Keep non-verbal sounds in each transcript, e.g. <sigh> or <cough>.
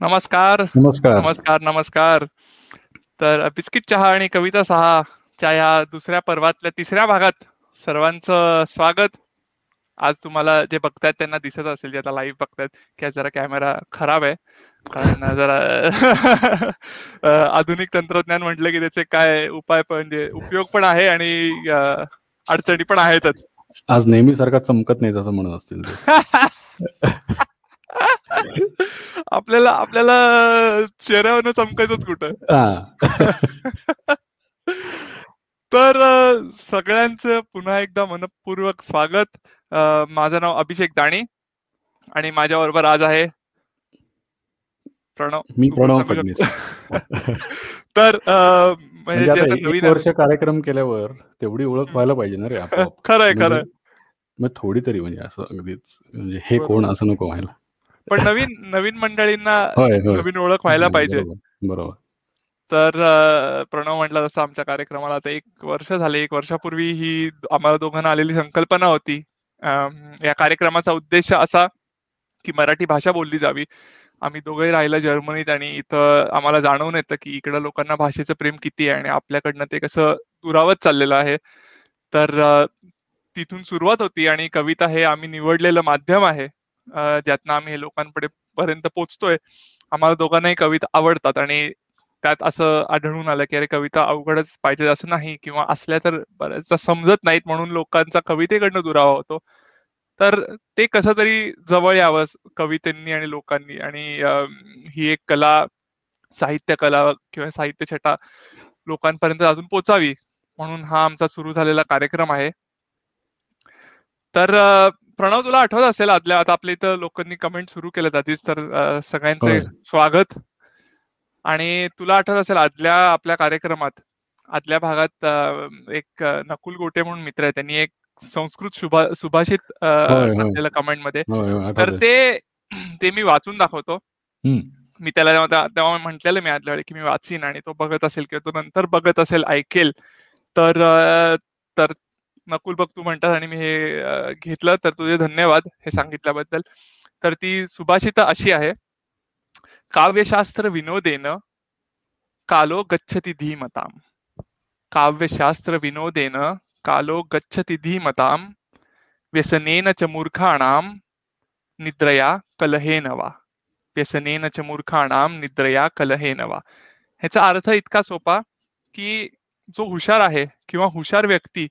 नमस्कार. नमस्कार. नमस्कार नमस्कार. तर बिस्किट चहा आणि कविता सहा च्या ह्या दुसऱ्या पर्वातल्या तिसऱ्या भागात सर्वांचं स्वागत. आज तुम्हाला जे बघतायत त्यांना दिसत असेल जे आता लाईव्ह बघतायत की जरा कॅमेरा खराब आहे. कारण जरा आधुनिक तंत्रज्ञान म्हटलं की त्याचे काय उपाय पण उपयोग पण आहे आणि अडचणी पण आहेतच. आज नेहमी सारखा चमकत नाही जसं म्हणत असतील <laughs> आपल्याला आपल्याला चेहऱ्यावर चमकायचंच कुठं? <laughs> तर सगळ्यांचं पुन्हा एकदा मनपूर्वक स्वागत. माझं नाव अभिषेक दाणी आणि माझ्या बरोबर आज आहे प्रणव. मी प्रणव <laughs> तर म्हणजे नवीन वर्ष कार्यक्रम केल्यावर तेवढी ओळख व्हायला पाहिजे ना रे <laughs> खरंय खरंय. मग थोडी तरी म्हणजे असं अगदीच म्हणजे हे कोण असं नको व्हायला. पण नवीन नवीन मंडळींना नवीन ओळख व्हायला पाहिजे. बरोबर. तर प्रणव म्हटलं जसं आमच्या कार्यक्रमाला आता एक वर्ष झाले. एक वर्षापूर्वी ही आम्हाला दोघांना आलेली संकल्पना होती. या कार्यक्रमाचा उद्देश असा की मराठी भाषा बोलली जावी. आम्ही दोघंही राहिलं जर्मनीत आणि इथं आम्हाला जाणवून येतं की इकडं लोकांना भाषेचं प्रेम किती आहे आणि आपल्याकडनं ते कसं दुरावत चाललेलं आहे. तर तिथून सुरुवात होती आणि कविता हे आम्ही निवडलेलं माध्यम आहे. ज्यातनं आम्ही लोकांपुढे पर्यंत पोहोचतोय आम्हाला दोघांनाही कविता आवडतात आणि त्यात असं आढळून आलं की अरे कविता अवघडच पाहिजे असं नाही किंवा असल्या तर बऱ्याचदा समजत नाहीत म्हणून लोकांचा कवितेकडनं दुरावा होतो. तर ते कसं तरी जवळ यावं कवितेंनी आणि लोकांनी आणि ही एक कला साहित्य कला किंवा साहित्य छटा लोकांपर्यंत अजून पोचावी म्हणून हा आमचा सुरू झालेला कार्यक्रम आहे. तर प्रणव तुला आठवत असेल आदल्या आता आपल्या इथं लोकांनी कमेंट सुरू केलं आधीच तर सगळ्यांचे स्वागत. आणि तुला आठवत असेल आदल्या आपल्या कार्यक्रमात आदल्या भागात एक नकुल गोटे म्हणून मित्र आहे त्यांनी एक संस्कृत सुभाषित टाकलेलं कमेंटमध्ये. तर ते ते मी वाचून दाखवतो. मी त्याला तेव्हा म्हटलेलं मी आदल्या वेळी की मी वाचीन आणि तो बघत असेल किंवा तो नंतर बघत असेल ऐकेल. तर तर नकुल बघ तू म्हणतात आणि मी हे घेतलं तर तुझे धन्यवाद हे सांगितल्याबद्दल. तर ती सुभाषित अशी आहे. काव्यशास्त्र विनोदेन कालो गच्छती धीमताम. काव्यशास्त्र विनोदेन कालो गच्छती धीमताम. व्यसनेन च मूर्खाणाम निद्रया कलहेन वा. व्यसनेन च मूर्खाणाम निद्रया कलहेन वा. ह्याचा अर्थ इतका सोपा की जो हुशार आहे किंवा हुशार व्यक्ती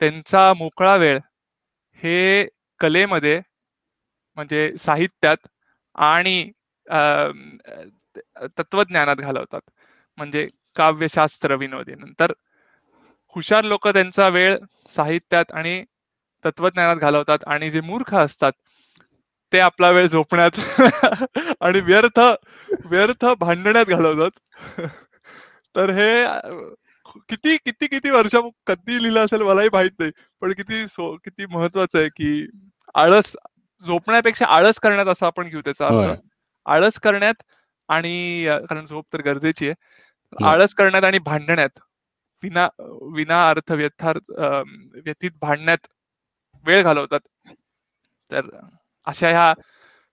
त्यांचा मोकळा वेळ हे कलेमध्ये म्हणजे साहित्यात आणि तत्वज्ञानात घालवतात. म्हणजे काव्यशास्त्र विनोदी नंतर हुशार लोक त्यांचा वेळ साहित्यात आणि तत्वज्ञानात घालवतात आणि जे मूर्ख असतात ते आपला वेळ झोपण्यात <laughs> आणि व्यर्थ व्यर्थ भांडण्यात घालवतात. तर हे किती किती किती वर्ष कधी लिहिलं असेल मलाही माहीत नाही. पण किती किती महत्वाचं आहे की आळस झोपण्यापेक्षा आळस करण्यात असं आपण घेऊ त्याचा अर्थ. आळस करण्यात आणि कारण झोप तर गरजेची आहे. आळस करण्यात आणि भांडण्यात विना विना अर्थ व्यथार्थ व्यतीत भांडण्यात वेळ घालवतात. तर अशा ह्या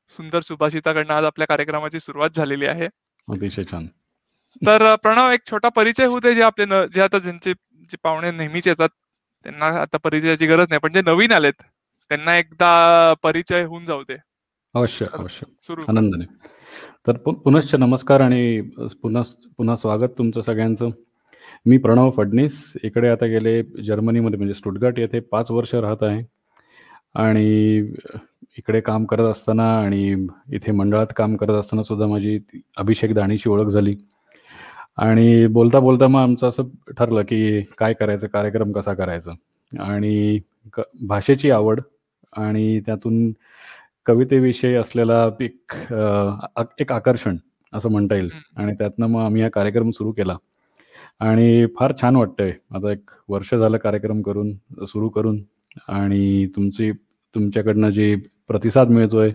सुंदर सुभाषिताकडनं आज आपल्या कार्यक्रमाची सुरुवात झालेली आहे. अतिशय छान. तर प्रणव एक छोटा परिचय होऊ दे जे आपले जे आता ज्यांचे जे पाहुणे नेहमीच येतात त्यांना आता परिचयाची गरज नाही पण जे नवीन आलेत त्यांना एकदा परिचय होऊन जाऊ दे. अवश्य अवश्य. आनंदाने. तर पुनश्च नमस्कार आणि पुन्हा पुन्हा स्वागत तुमचं सगळ्यांचं. मी प्रणव फडणीस इकडे आता गेले जर्मनीमध्ये म्हणजे स्टुटगार्ट येथे पाच वर्ष राहत आहे. आणि इकडे काम करत असताना आणि इथे मंडळात काम करत असताना सुद्धा माझी अभिषेक दाणीशी ओळख झाली. आणि बोलता बोलता मग आमचं असं ठरलं की काय करायचं कार्यक्रम कसा करायचा? आणि भाषेची आवड आणि त्यातून कवितेविषयी असलेला एक एक आकर्षण असं म्हणता येईल. आणि त्यातनं मग आम्ही हा कार्यक्रम सुरू केला. आणि फार छान वाटतंय. आता एक वर्ष झालं कार्यक्रम करून सुरू करून आणि तुमची तुमच्याकडनं जे प्रतिसाद मिळतोय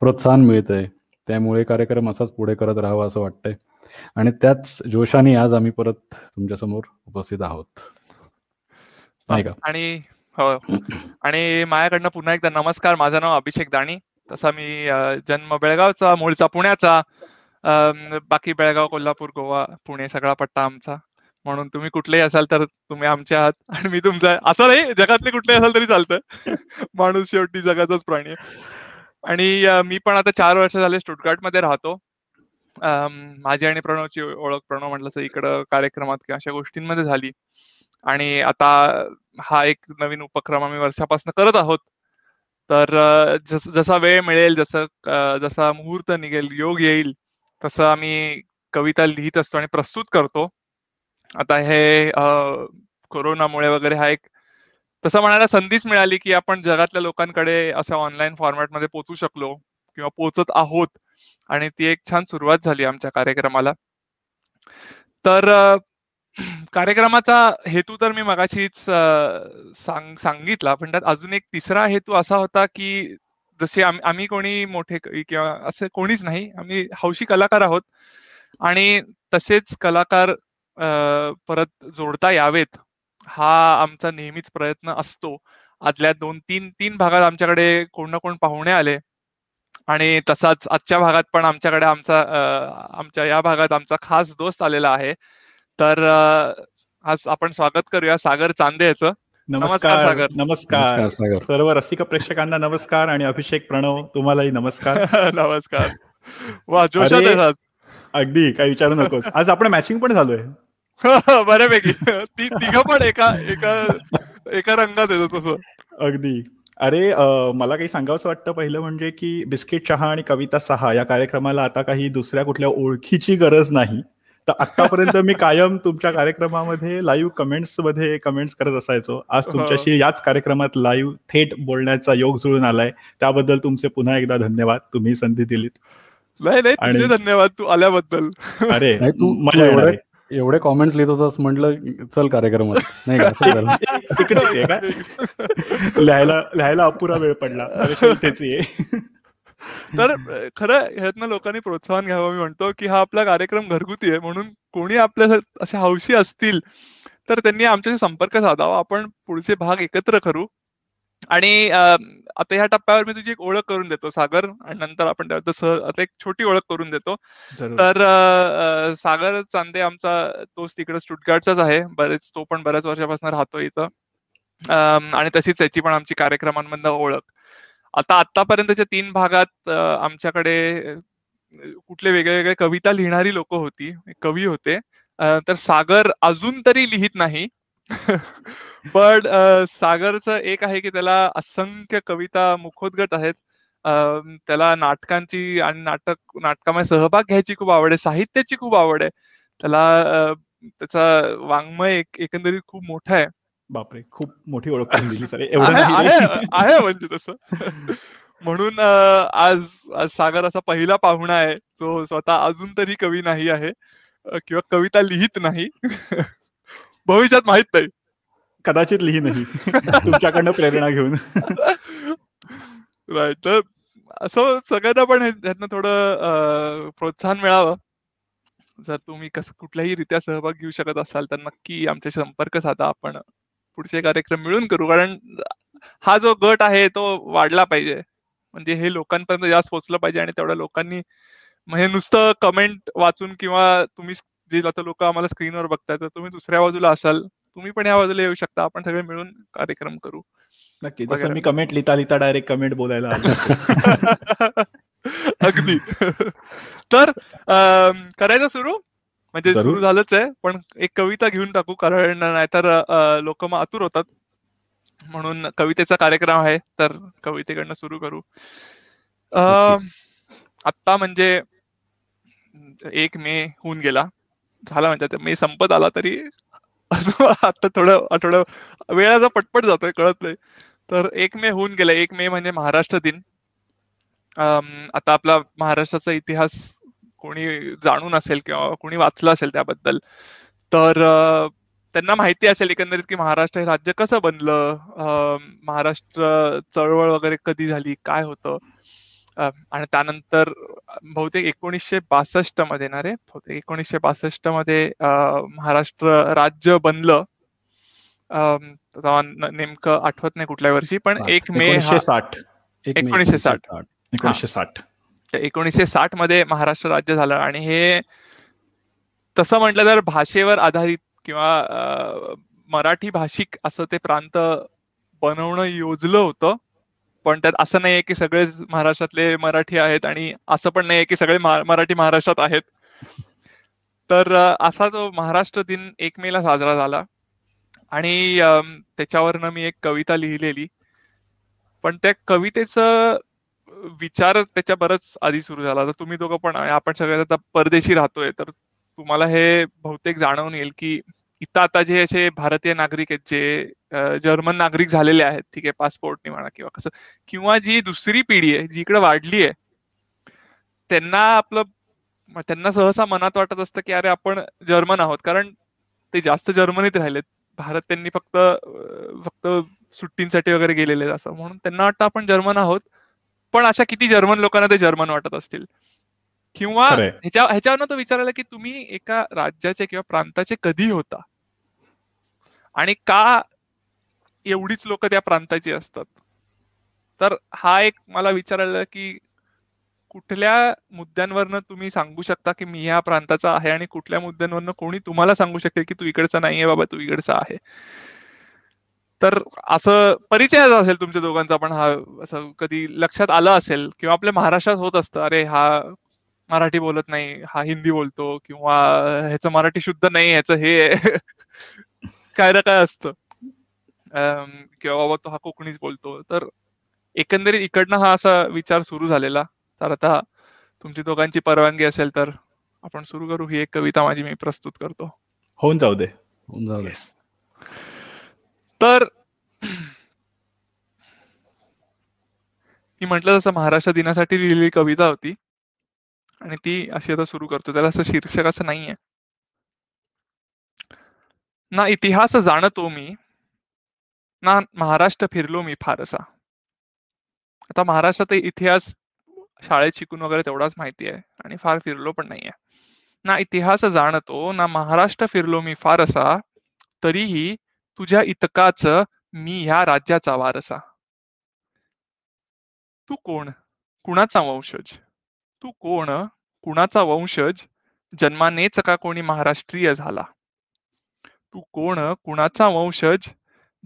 प्रोत्साहन मिळतंय त्यामुळे कार्यक्रम असाच पुढे करत राहावा असं वाटतंय. आणि त्याच जोशाने आज आम्ही परत तुमच्यासमोर उपस्थित आहोत. नाही का? आणि हो. आणि माझ्याकडनं पुन्हा एकदा नमस्कार. माझं नाव अभिषेक दाणी. तसा मी जन्म बेळगावचा मूळचा पुण्याचा बाकी बेळगाव कोल्हापूर गोवा पुणे सगळा पट्टा आमचा. म्हणून तुम्ही कुठलेही असाल तर तुम्ही आमचे आहात. आणि मी तुमचा असं नाही जगातले कुठलेही असाल तरी चालतं. माणूस शेवटी जगाचाच प्राणी आणि मी पण आता चार वर्ष झाले स्टुटगार्टमध्ये राहतो. माझी आणि प्रणवची ओळख प्रणव म्हटलं तर इकडं कार्यक्रमात किंवा अशा गोष्टींमध्ये झाली. आणि आता हा एक नवीन उपक्रम आम्ही वर्षापासून करत आहोत. तर जस जसा वेळ मिळेल जसं जसा मुहूर्त निघेल योग येईल तसं आम्ही कविता लिहित असतो आणि प्रस्तुत करतो. आता हे कोरोनामुळे वगैरे हा एक तसं म्हणायला संधीच मिळाली की आपण जगातल्या लोकांकडे असं ऑनलाईन फॉर्मॅटमध्ये पोचू शकलो. किंवा पोचत आहोत. आणि ती एक छान सुरुवात झाली आमच्या कार्यक्रमाला. तर कार्यक्रमाचा हेतू तर मी मगाशीच सांग सांगितला. पण त्यात अजून एक तिसरा हेतू असा होता की जसे आम्ही कोणी मोठे किंवा असे कोणीच नाही. आम्ही हौशी कलाकार आहोत. आणि तसेच कलाकार परत जोडता यावेत हा आमचा नेहमीच प्रयत्न असतो. आदल्या दोन तीन तीन भागात आमच्याकडे कोण ना कोण पाहुणे आले. आणि तसाच आजच्या भागात पण आमच्याकडे आमचा आमच्या या भागात आमचा खास दोस्त आलेला आहे. तर आज आपण स्वागत करूया सागर चांदे याचं नमस्कार सागर. नमस्कार. सर्व रसिक प्रेक्षकांना नमस्कार आणि अभिषेक प्रणव तुम्हालाही नमस्कार. <laughs> नमस्कार. वा जोशात अगदी काही विचारू नकोस. <laughs> आज आपण मॅचिंग पण झालोय. <laughs> बऱ्यापैकी. ती तिघ पण एका एका एका रंगात येतो तसं. अगदी. अरे मला काही सांगावंसं वाटतं पहिलं म्हणजे की बिस्किट चहा आणि कविता सहा या कार्यक्रमाला आता काही दुसऱ्या कुठल्या ओळखीची गरज नाही. तर आतापर्यंत मी <laughs> कायम तुमच्या कार्यक्रमामध्ये लाईव्ह कमेंट्समध्ये कमेंट्स करत असायचो. आज हो. तुमच्याशी याच कार्यक्रमात लाईव्ह थेट बोलण्याचा योग जुळून आलाय. त्याबद्दल तुमचे पुन्हा एकदा धन्यवाद. तुम्ही संधी दिलीत. नाही नाही धन्यवाद तू आल्याबद्दल. अरे तू मजा येणार एवढे कॉमेंट्स लिहित होतास म्हटलं चल कार्यक्रम नाही का? लिहायला लिहायला अपुरा वेळ पडला. तर खरं ह्यातनं लोकांनी प्रोत्साहन घ्यावं. मी म्हणतो की हा आपला कार्यक्रम घरगुती आहे. म्हणून कोणी आपल्या असे हौशी असतील तर त्यांनी आमच्याशी संपर्क साधावा. आपण पुढचे भाग एकत्र करू. आणि आता ह्या टप्प्यावर मी तुझी एक ओळख करून देतो सागर आणि नंतर आपण आता एक छोटी ओळख करून देतो. तर सागर चांदे आमचा तोच तिकडे स्टुटगार्डचाच आहे बरेच तो पण बऱ्याच वर्षापासून राहतो इथं. आणि तशीच त्याची पण आमची कार्यक्रमांमधनं ओळख. आता आतापर्यंतच्या तीन भागात आमच्याकडे कुठले वेगळे वेगळे कविता लिहिणारी लोक होती कवी होते. तर सागर अजून तरी लिहित नाही <laughs> पण सागरचं एक आहे की त्याला असंख्य कविता मुखोद्गत आहेत. त्याला नाटकांची आणि नाटक नाटकामध्ये सहभाग घ्यायची खूप आवड आहे. साहित्याची खूप आवड आहे. त्याला त्याचा वाङ्मय एकंदरीत खूप मोठा आहे. बापरे खूप मोठी ओळख आहे म्हणजे तसं. <laughs> म्हणून आज आज सागर असा पहिला पाहुणा आहे. जो स्वतः अजून तरी कवी नाही आहे. किंवा कविता लिहित नाही. <laughs> भविष्यात माहीत नाही. कदाचित लिही नाही. <laughs> तुमच्याकडनं प्रेरणा घेऊन. राईट तर असं सगळ्यांना पण ह्यातनं थोडं प्रोत्साहन मिळावं. जर तुम्ही कस कुठल्याही रित्या सहभाग घेऊ शकत असाल तर नक्की आमच्याशी संपर्क साधा. आपण पुढचे कार्यक्रम मिळून करू. कारण हा जो गट आहे तो वाढला पाहिजे. म्हणजे हे लोकांपर्यंत जास्त पोहोचलं पाहिजे आणि तेवढ्या लोकांनी म्हणजे नुसतं कमेंट वाचून किंवा तुम्ही जे आता लोक आम्हाला स्क्रीनवर बघताय तर तुम्ही दुसऱ्या बाजूला असाल तुम्ही पण या बाजूला येऊ शकता. आपण सगळे मिळून कार्यक्रम करू. नक्की. जसं मी कमेंट लिहिता लिहिता डायरेक्ट कमेंट बोलायला <laughs> अगदी. तर करायचं सुरू? म्हणजे सुरू झालंच आहे पण एक कविता घेऊन टाकू कारण नाहीतर लोक मग आतुर होतात. म्हणून कवितेचा कार्यक्रम आहे तर कवितेकडनं सुरू करू. आत्ता म्हणजे एक मे होऊन गेला. झाला म्हणजे मी संपत आला तरी <laughs> आता थोडं आठवडं वेळाचा पटपट जातोय कळत नाही. तर एक मे होऊन गेला एक मे म्हणजे महाराष्ट्र दिन. आता आपला महाराष्ट्राचा इतिहास कोणी जाणून असेल किंवा कोणी वाचलं असेल त्याबद्दल तर त्यांना माहिती असेल एकंदरीत की महाराष्ट्र हे राज्य कसं बनलं महाराष्ट्र चळवळ वगैरे कधी झाली काय होतं? आणि त्यानंतर बहुतेक एकोणीसशे बासष्टमध्ये ना रे बहुतेक एकोणीसशे बासष्टमध्ये महाराष्ट्र राज्य बनलं. नेमकं आठवत नाही कुठल्या वर्षी पण एक मे साठ. एकोणीसशे साठ. एकोणीसशे साठ. एकोणीसशे साठमध्ये महाराष्ट्र राज्य झालं आणि हे तसं म्हटलं तर भाषेवर आधारित किंवा मराठी भाषिक असं ते प्रांत बनवणं योजलं होतं. पण त्यात असं नाहीये की सगळे महाराष्ट्रातले मराठी आहेत आणि असं पण नाहीये की सगळे मराठी महाराष्ट्रात आहेत. तर असा तो महाराष्ट्र दिन एक मेला साजरा झाला आणि त्याच्यावरनं मी एक कविता लिहिलेली. पण त्या कवितेचं विचार त्याच्या बरंच आधी सुरू झाला. तर तुम्ही दोघं पण आपण सगळे आता परदेशी राहतोय तर तुम्हाला हे बहुतेक जाणवून येईल की इथं आता जे असे भारतीय नागरिक आहेत जे जर्मन नागरिक झालेले आहेत ठीक आहे पासपोर्टने म्हणा किंवा कसं किंवा जी दुसरी पिढी आहे जी इकडे वाढली आहे त्यांना आपलं त्यांना सहसा मनात वाटत असतं की अरे आपण जर्मन आहोत. कारण ते जास्त जर्मनीत राहिलेत. भारत त्यांनी फक्त फक्त सुट्टींसाठी वगैरे गेलेले असं. म्हणून त्यांना वाटतं आपण जर्मन आहोत. पण अशा किती जर्मन लोकांना ते जर्मन वाटत असतील? किंवा ह्याच्या ह्याच्यावरनं तो विचारायला की तुम्ही एका राज्याचे किंवा प्रांताचे कधी होता? आणि का एवढीच लोक त्या प्रांताची असतात? तर हा एक मला विचारायला की कुठल्या मुद्द्यांवरनं तुम्ही सांगू शकता की मी या प्रांताचा आहे आणि कुठल्या मुद्द्यांवरनं कोणी तुम्हाला सांगू शकेल की तू इकडचा नाहीये बाबा तू इकडचा आहे? तर असं परिचय असेल तुमच्या दोघांचा पण हा असं कधी लक्षात आलं असेल किंवा आपल्या महाराष्ट्रात होत असतं अरे हा मराठी बोलत नाही हा हिंदी बोलतो किंवा ह्याचं मराठी शुद्ध नाही ह्याचं हे <laughs> काय ना काय असतं. किंवा बाबा तो हा कोकणीच बोलतो. तर एकंदरीत इकडनं हा असा विचार सुरू झालेला. तर आता तुमची दोघांची परवानगी असेल तर आपण सुरू करू. ही एक कविता माझी मी प्रस्तुत करतो. होऊन जाऊ दे. होऊन जाऊ दे. तर मी म्हटलं जसं महाराष्ट्र दिनासाठी लिहिलेली कविता होती. आणि ती अशी आता सुरू करतो त्याला असं शीर्षक असं नाहीये. ना इतिहास जाणतो मी ना महाराष्ट्र फिरलो मी फारसा. आता महाराष्ट्रात इतिहास शाळेत शिकून वगैरे तेवढाच माहिती आहे आणि फार फिरलो पण नाहीये. ना इतिहास जाणतो ना महाराष्ट्र फिरलो मी फारसा तरीही तुझ्या इतकाच मी ह्या राज्याचा वारसा. तू कोण? कुणाचा वंशज? तू कोण? कुणाचा वंशज? जन्मानेच का कोणी महाराष्ट्रीय झाला? तू कोण? कुणाचा वंशज?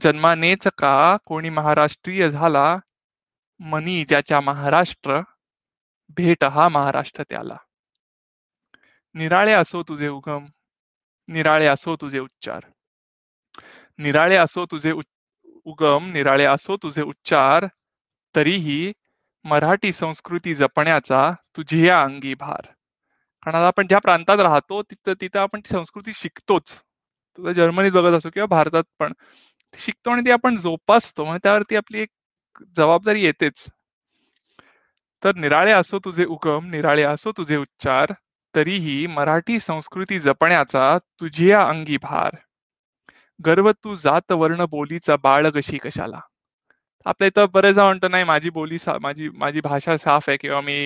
जन्मानेच का कोणी महाराष्ट्रीय झाला? मनी ज्याच्या महाराष्ट्र भेट हा महाराष्ट्र त्याला. निराळे असो तुझे उगम. निराळे असो तुझे उच्चार. निराळे असो तुझे उगम. निराळे असो तुझे उच्चार. तरीही मराठी संस्कृती जपण्याचा तुझी या अंगी भार कारण आपण ज्या प्रांतात राहतो तिथं तिथं आपण ती संस्कृती शिकतोच. तुझं जर्मनीत बघत असो किंवा भारतात पण शिकतो आणि ती आपण जोपासतो. म्हणजे त्यावरती आपली एक जबाबदारी येतेच. तर निराळे असो तुझे उगम निराळे असो तुझे उच्चार तरीही मराठी संस्कृती जपण्याचा तुझी या अंगी भार गर्व तू जात वर्ण बोलीचा बाळ कशी कशाला? आपल्या इथं बरेच म्हणतो नाही माझी बोली माझी माझी भाषा साफ आहे किंवा मी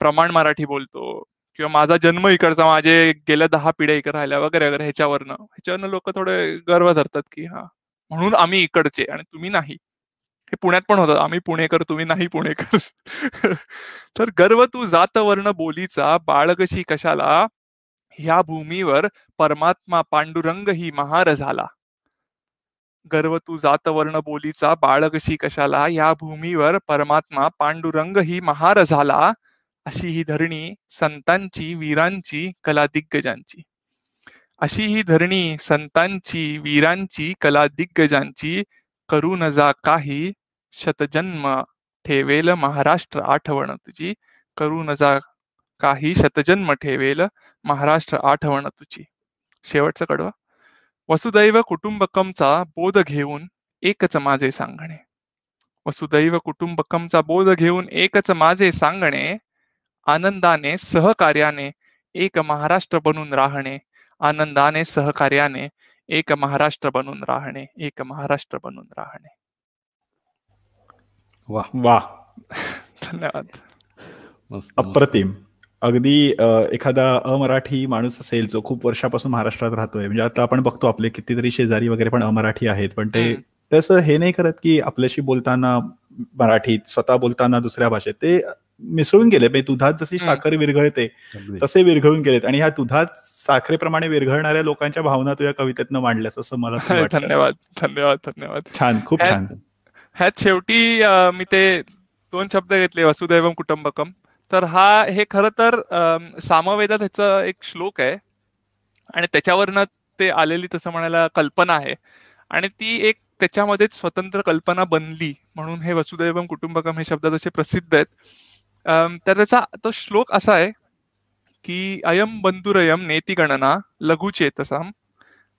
प्रमाण मराठी बोलतो किंवा माझा जन्म इकडचा माझे गेल्या दहा पिढ्या इकडे राहिल्या वगैरे वगैरे ह्याच्यावरनं. ह्याच्यावरनं लोक थोडे गर्व धरतात की हा म्हणून आम्ही इकडचे आणि तुम्ही नाही. हे पुण्यात पण होतं आम्ही पुणेकर तुम्ही नाही पुणेकर. <laughs> तर गर्व तू जात वर्ण बोलीचा बाळगशी कशाला ह्या भूमीवर परमात्मा पांडुरंग ही महार झाला गर्व तू जात वर्ण बोलीचा बाळगशी कशाला? या भूमीवर परमात्मा पांडुरंग ही महार झाला अशी ही धरणी संतांची वीरांची कला दिग्गजांची अशी ही धरणी संतांची वीरांची कला दिग्गजांची करू न जा काही शतजन्म ठेवेल महाराष्ट्र आठवण तुझी. करू न जा काही शतजन्म ठेवेल महाराष्ट्र आठवण तुझी. शेवटचं कडवा. वसुदैव कुटुंबकमचा बोध घेऊन एकच माझे सांगणे. वसुदैव कुटुंबकमचा बोध घेऊन एकच माझे सांगणे. आनंदाने सहकार्याने एक महाराष्ट्र बनून राहणे. आनंदाने सहकार्याने एक महाराष्ट्र बनून राहणे. एक महाराष्ट्र बनून राहणे. वा वा <laughs> धन्यवाद. अप्रतिम. अगदी एखादा अमराठी माणूस असेल जो खूप वर्षापासून महाराष्ट्रात राहतोय म्हणजे आता आपण बघतो आपले कितीतरी शेजारी वगैरे पण अमराठी आहेत पण ते तसं हे नाही करत की आपल्याशी बोलताना मराठीत स्वतः बोलताना दुसऱ्या भाषेत ते मिसळून गेले म्हणजे दुधात जशी. साखर विरघळते. तसे विरघळून गेलेत आणि ह्या दुधात साखरेप्रमाणे विरघळणाऱ्या लोकांच्या भावना तुझ्या कवितेतनं मांडल्यास असं मला. <laughs> धन्यवाद धन्यवाद धन्यवाद छान खूप छान ह्यात शेवटी मी ते दोन शब्द घेतले वसुदैवम कुटुंबकम तर हा हे खरं तर सामवेदा सामवेदात ह्याचा एक श्लोक आहे. आणि त्याच्यावरनं ते आलेली तसं म्हणायला कल्पना आहे. आणि ती एक त्याच्यामध्येच स्वतंत्र कल्पना बनली म्हणून हे वसुदैवम कुटुंबकम हे शब्द जसे प्रसिद्ध आहेत. तर त्याचा तो श्लोक असा आहे की अयम बंधुरयम नेती गणना लघुचेतसाम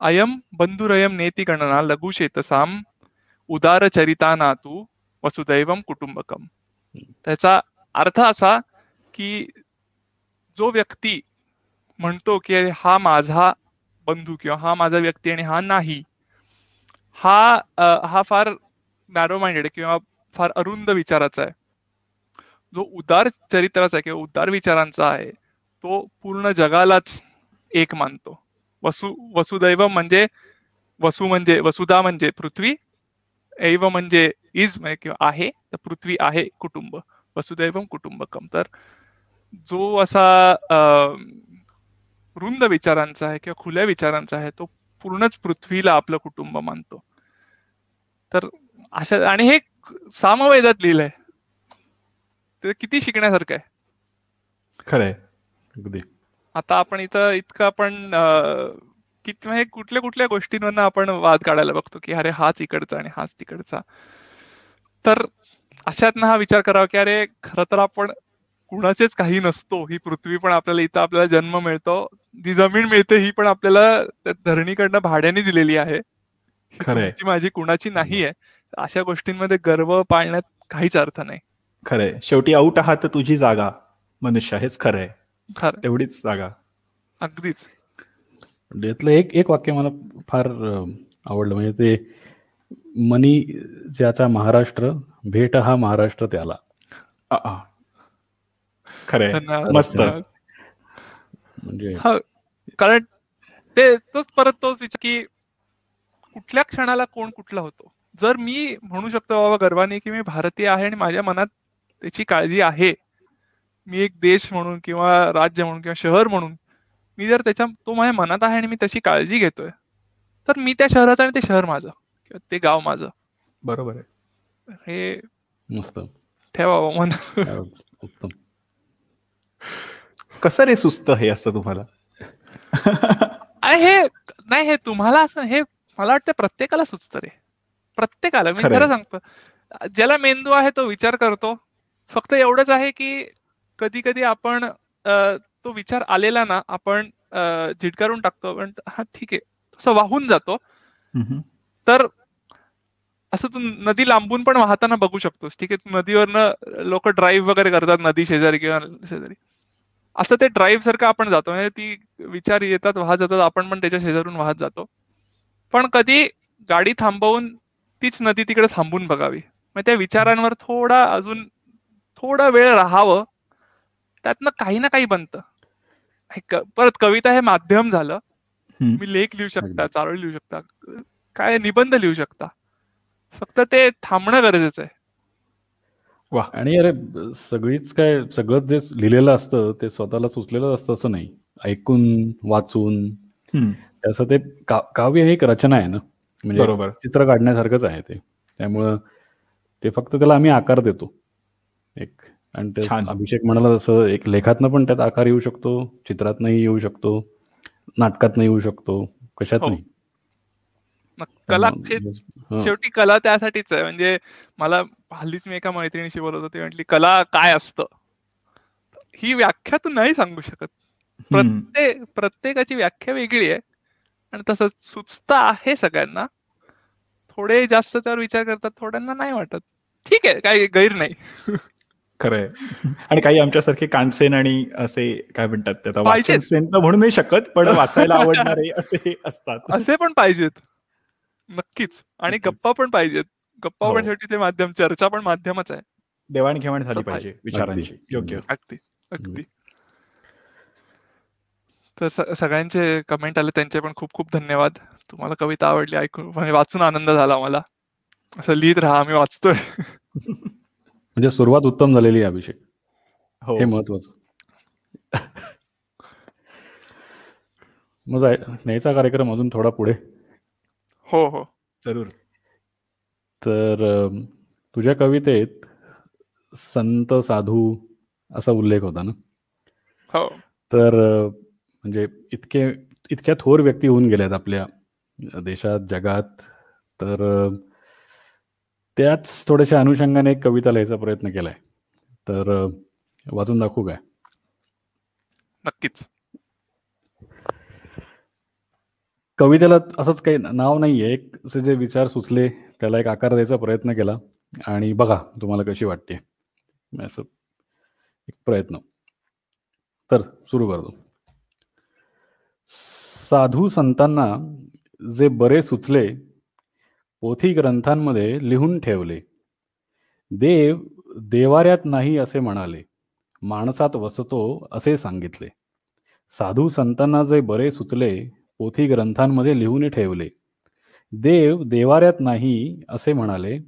अयम बंधुरयम नेती गणना लघुचेतसाम उदार चरिताना नातू वसुदैवम कुटुंबकम. त्याचा अर्थ असा की जो व्यक्ती म्हणतो की हा माझा बंधू किंवा हा माझा व्यक्ती आणि हा नाही हा अ, हा फार नॅरो माइंडेड किंवा फार अरुंद विचाराचा आहे. जो उदार चरित्राचा आहे किंवा उदार विचारांचा आहे तो पूर्ण जगालाच एक मानतो. वसु वसुदैव म्हणजे वसु म्हणजे वसुधा म्हणजे पृथ्वी ऐव म्हणजे इज म्हणजे किंवा आहे तर पृथ्वी आहे कुटुंब. वसुदैवम कुटुंबकम तर जो असा अं, रुंद विचारांचा आहे किंवा खुल्या विचारांचा आहे तो पूर्णच पृथ्वीला आपलं कुटुंब मानतो. तर अशा आणि हे सामवेदात लिहिलंय. ते किती शिकण्यासारखं आहे? खरंय अगदी. आता आपण इथं इतकं आपण किती म्हणजे कुठल्या कुठल्या गोष्टींवरनं आपण वाद काढायला बघतो की अरे हाच इकडचा आणि हाच तिकडचा. तर अशातनं हा विचार करावा की अरे खरं तर आपण कुणाचेच काही नसतो. ही पृथ्वी पण आपल्याला इथं आपल्याला जन्म मिळतो. जी जमीन मिळते ही पण आपल्याला त्या धरणीकडनं भाड्याने दिलेली आहे. ही खरंय. माझी कुणाची नाही आहे अशा गोष्टींमध्ये गर्व पाळण्यात काहीच अर्थ नाही. खरंय शेवटी आऊट आहात तर तुझी जागा. मनुष्य हेच खरंय खरं. तेवढीच जागा. अगदीच. म्हणजे यातलं एक एक वाक्य मला फार आवडलं. म्हणजे ते मनी ज्याचा महाराष्ट्र भेट हा महाराष्ट्र त्याला. खरंय. धन्यवाद मस्त. म्हणजे हा कारण ते तोच परत तोच विचार की कुठल्या क्षणाला कोण कुठला होतो? जर मी म्हणू शकतो बाबा गर्वाने की मी भारतीय आहे आणि माझ्या मनात त्याची काळजी आहे. मी एक देश म्हणून किंवा राज्य म्हणून किंवा शहर म्हणून मी जर त्याच्या तो माझ्या मनात आहे आणि मी त्याची काळजी घेतोय तर मी त्या शहराचं आणि ते शहर माझं किंवा ते गाव माझं. बरोबर आहे. हे मस्त. ठेवावं मन उत्तम. कसं रे सुस्त हे असतं तुम्हाला? <laughs> हे नाही हे तुम्हाला असं हे मला वाटतं प्रत्येकाला सुचतं रे. प्रत्येकाला मी. खरं सांगतो. ज्याला मेंदू आहे तो विचार करतो. फक्त एवढंच आहे की कधी कधी आपण तो विचार आलेला ना आपण झिटकारून टाकतो. पण हा ठीक आहे. तसं वाहून जातो. तर असं तू नदी लांबून पण वाहताना बघू शकतोस. ठीक आहे? नदीवरनं लोक ड्राईव्ह वगैरे करतात नदी शेजारी किंवा शेजारी. असं ते ड्राईव्ह सारखं आपण जातो. म्हणजे ती विचार येतात वाहत जातात. आपण पण त्याच्या शेजारून वाहत जातो. पण कधी गाडी थांबवून तीच नदी तिकडे थांबून बघावी. मग त्या विचारांवर थोडा अजून थोडा वेळ राहावं. त्यातनं काही ना काही बनतं. परत कविता हे माध्यम झालं. तुम्ही लेख लिहू शकता. चारोळी लिहू शकता काय निबंध लिहू शकता. फक्त ते थांबणं गरजेचं आहे. आणि अरे सगळीच काय सगळं जे लिहिलेलं असतं ते स्वतःला सुचलेलं असतं असं नाही. ऐकून वाचून. असं ते काव्य हे एक रचना आहे ना? म्हणजे बरोबर. चित्र काढण्यासारखंच आहे ते. त्यामुळं ते फक्त त्याला आम्ही आकार देतो. एक आणि ते. अभिषेक म्हणाला तसं एक लेखातनं पण त्यात आकार येऊ शकतो चित्रातनंही येऊ शकतो नाटकातनं येऊ शकतो कशात हो. नाही मग कला. शेवटी कला त्यासाठीच आहे. म्हणजे मला हल्लीच मी एका मैत्रिणीशी बोलत होते म्हटली कला काय असतं? ही व्याख्या तू नाही सांगू शकत. प्रत्येक प्रत्येकाची व्याख्या वेगळी आहे. आणि तसं सुचता आहे सगळ्यांना. थोडे जास्त त्यावर विचार करतात थोड्यांना नाही वाटत. ठीक आहे काही गैर नाही. खरंय. आणि काही आमच्यासारखे कानसेन आणि असे काय म्हणतात म्हणू नाही शकत पण वाचायला <laughs> आवडणारे असे असतात. असे पण पाहिजेत. नक्कीच. आणि. गप्पा पण पाहिजेत. गप्पा पण हो. शेवटी ते माध्यम चर्चा पण माध्यमच आहे. देवाणघेवाण झाली पाहिजे. विचारांची अगदी. योग्य अगदी अगदी. तर सगळ्यांचे कमेंट आले. त्यांचे पण खूप खूप धन्यवाद. तुम्हाला कविता आवडली ऐकून म्हणजे वाचून आनंद झाला मला. असं लिहित राहा आम्ही वाचतोय. म्हणजे सुरुवात उत्तम झालेली आहे अभिषेक. हो. हे महत्वाचं. मग न्यायचा कार्यक्रम अजून थोडा पुढे. हो हो. जरूर. तर तुझ्या कवितेत संत साधू असा उल्लेख होता ना? हो. तर म्हणजे इतके इतक्या थोर व्यक्ती होऊन गेल्यात आपल्या देशात जगात. तर त्याच थोड्याशा अनुषंगाने एक कविता लिहायचा प्रयत्न केलाय. तर वाचून दाखवू काय? नक्कीच. कवितेला असंच काही नाव नाहीये. एक असे जे विचार सुचले त्याला एक आकार द्यायचा प्रयत्न केला आणि बघा तुम्हाला कशी वाटते. असं एक प्रयत्न. तर सुरू करतो. साधू संतांना जे बरे सुचले पोथी ग्रंथांमध्ये लिहून ठेवले. देव देवाऱ्यात नाही असे म्हणाले माणसात वसतो असे सांगितले. साधू संतांना जे बरे सुचले पोथी ग्रंथांमध्ये लिहून ठेवले. देव देवाऱ्यात नाही असे म्हणाले.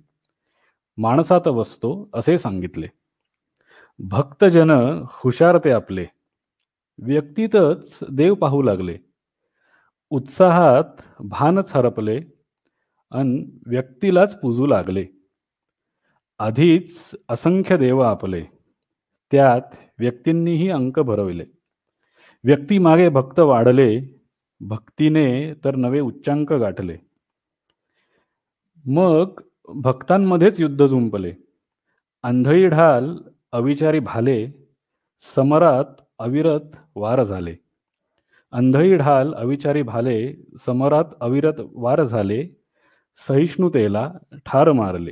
माणसात वसतो असे सांगितले. भक्तजन हुशार ते आपले. व्यक्तीतच देव पाहू लागले. उत्साहात भानच हरपले अन व्यक्तीलाच पूजू लागले. आधीच असंख्य देव आपले. त्यात व्यक्तींनीही अंक भरवले. व्यक्तीमागे भक्त वाढले भक्तीने तर नवे उच्चांक गाठले. मग भक्तांमध्येच युद्ध जुंपले आंधळी ढाल अविचारी भाले समरात अविरत वार झाले. अंधळी ढाल अविचारी भाले समरात अविरत वार झाले. सहिष्णुतेला ठार मारले.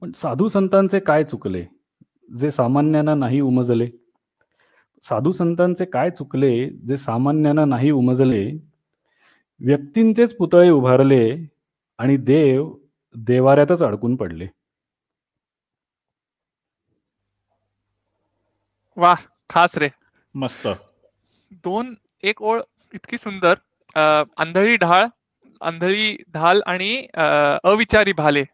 पण साधू संतांचे काय चुकले? जे सामान्यांना नाही उमजले. साधू संतांचे काय चुकले जे सामान्यांना नाही उमजले? व्यक्तींचेच पुतळे उभारले आणि देव देवाऱ्यातच अडकून पडले. वा खास रे. मस्त. दोन एक ओळ इतकी सुंदर. आंधळी ढाळ आंधळी ढाल आणि अविचारी भाले.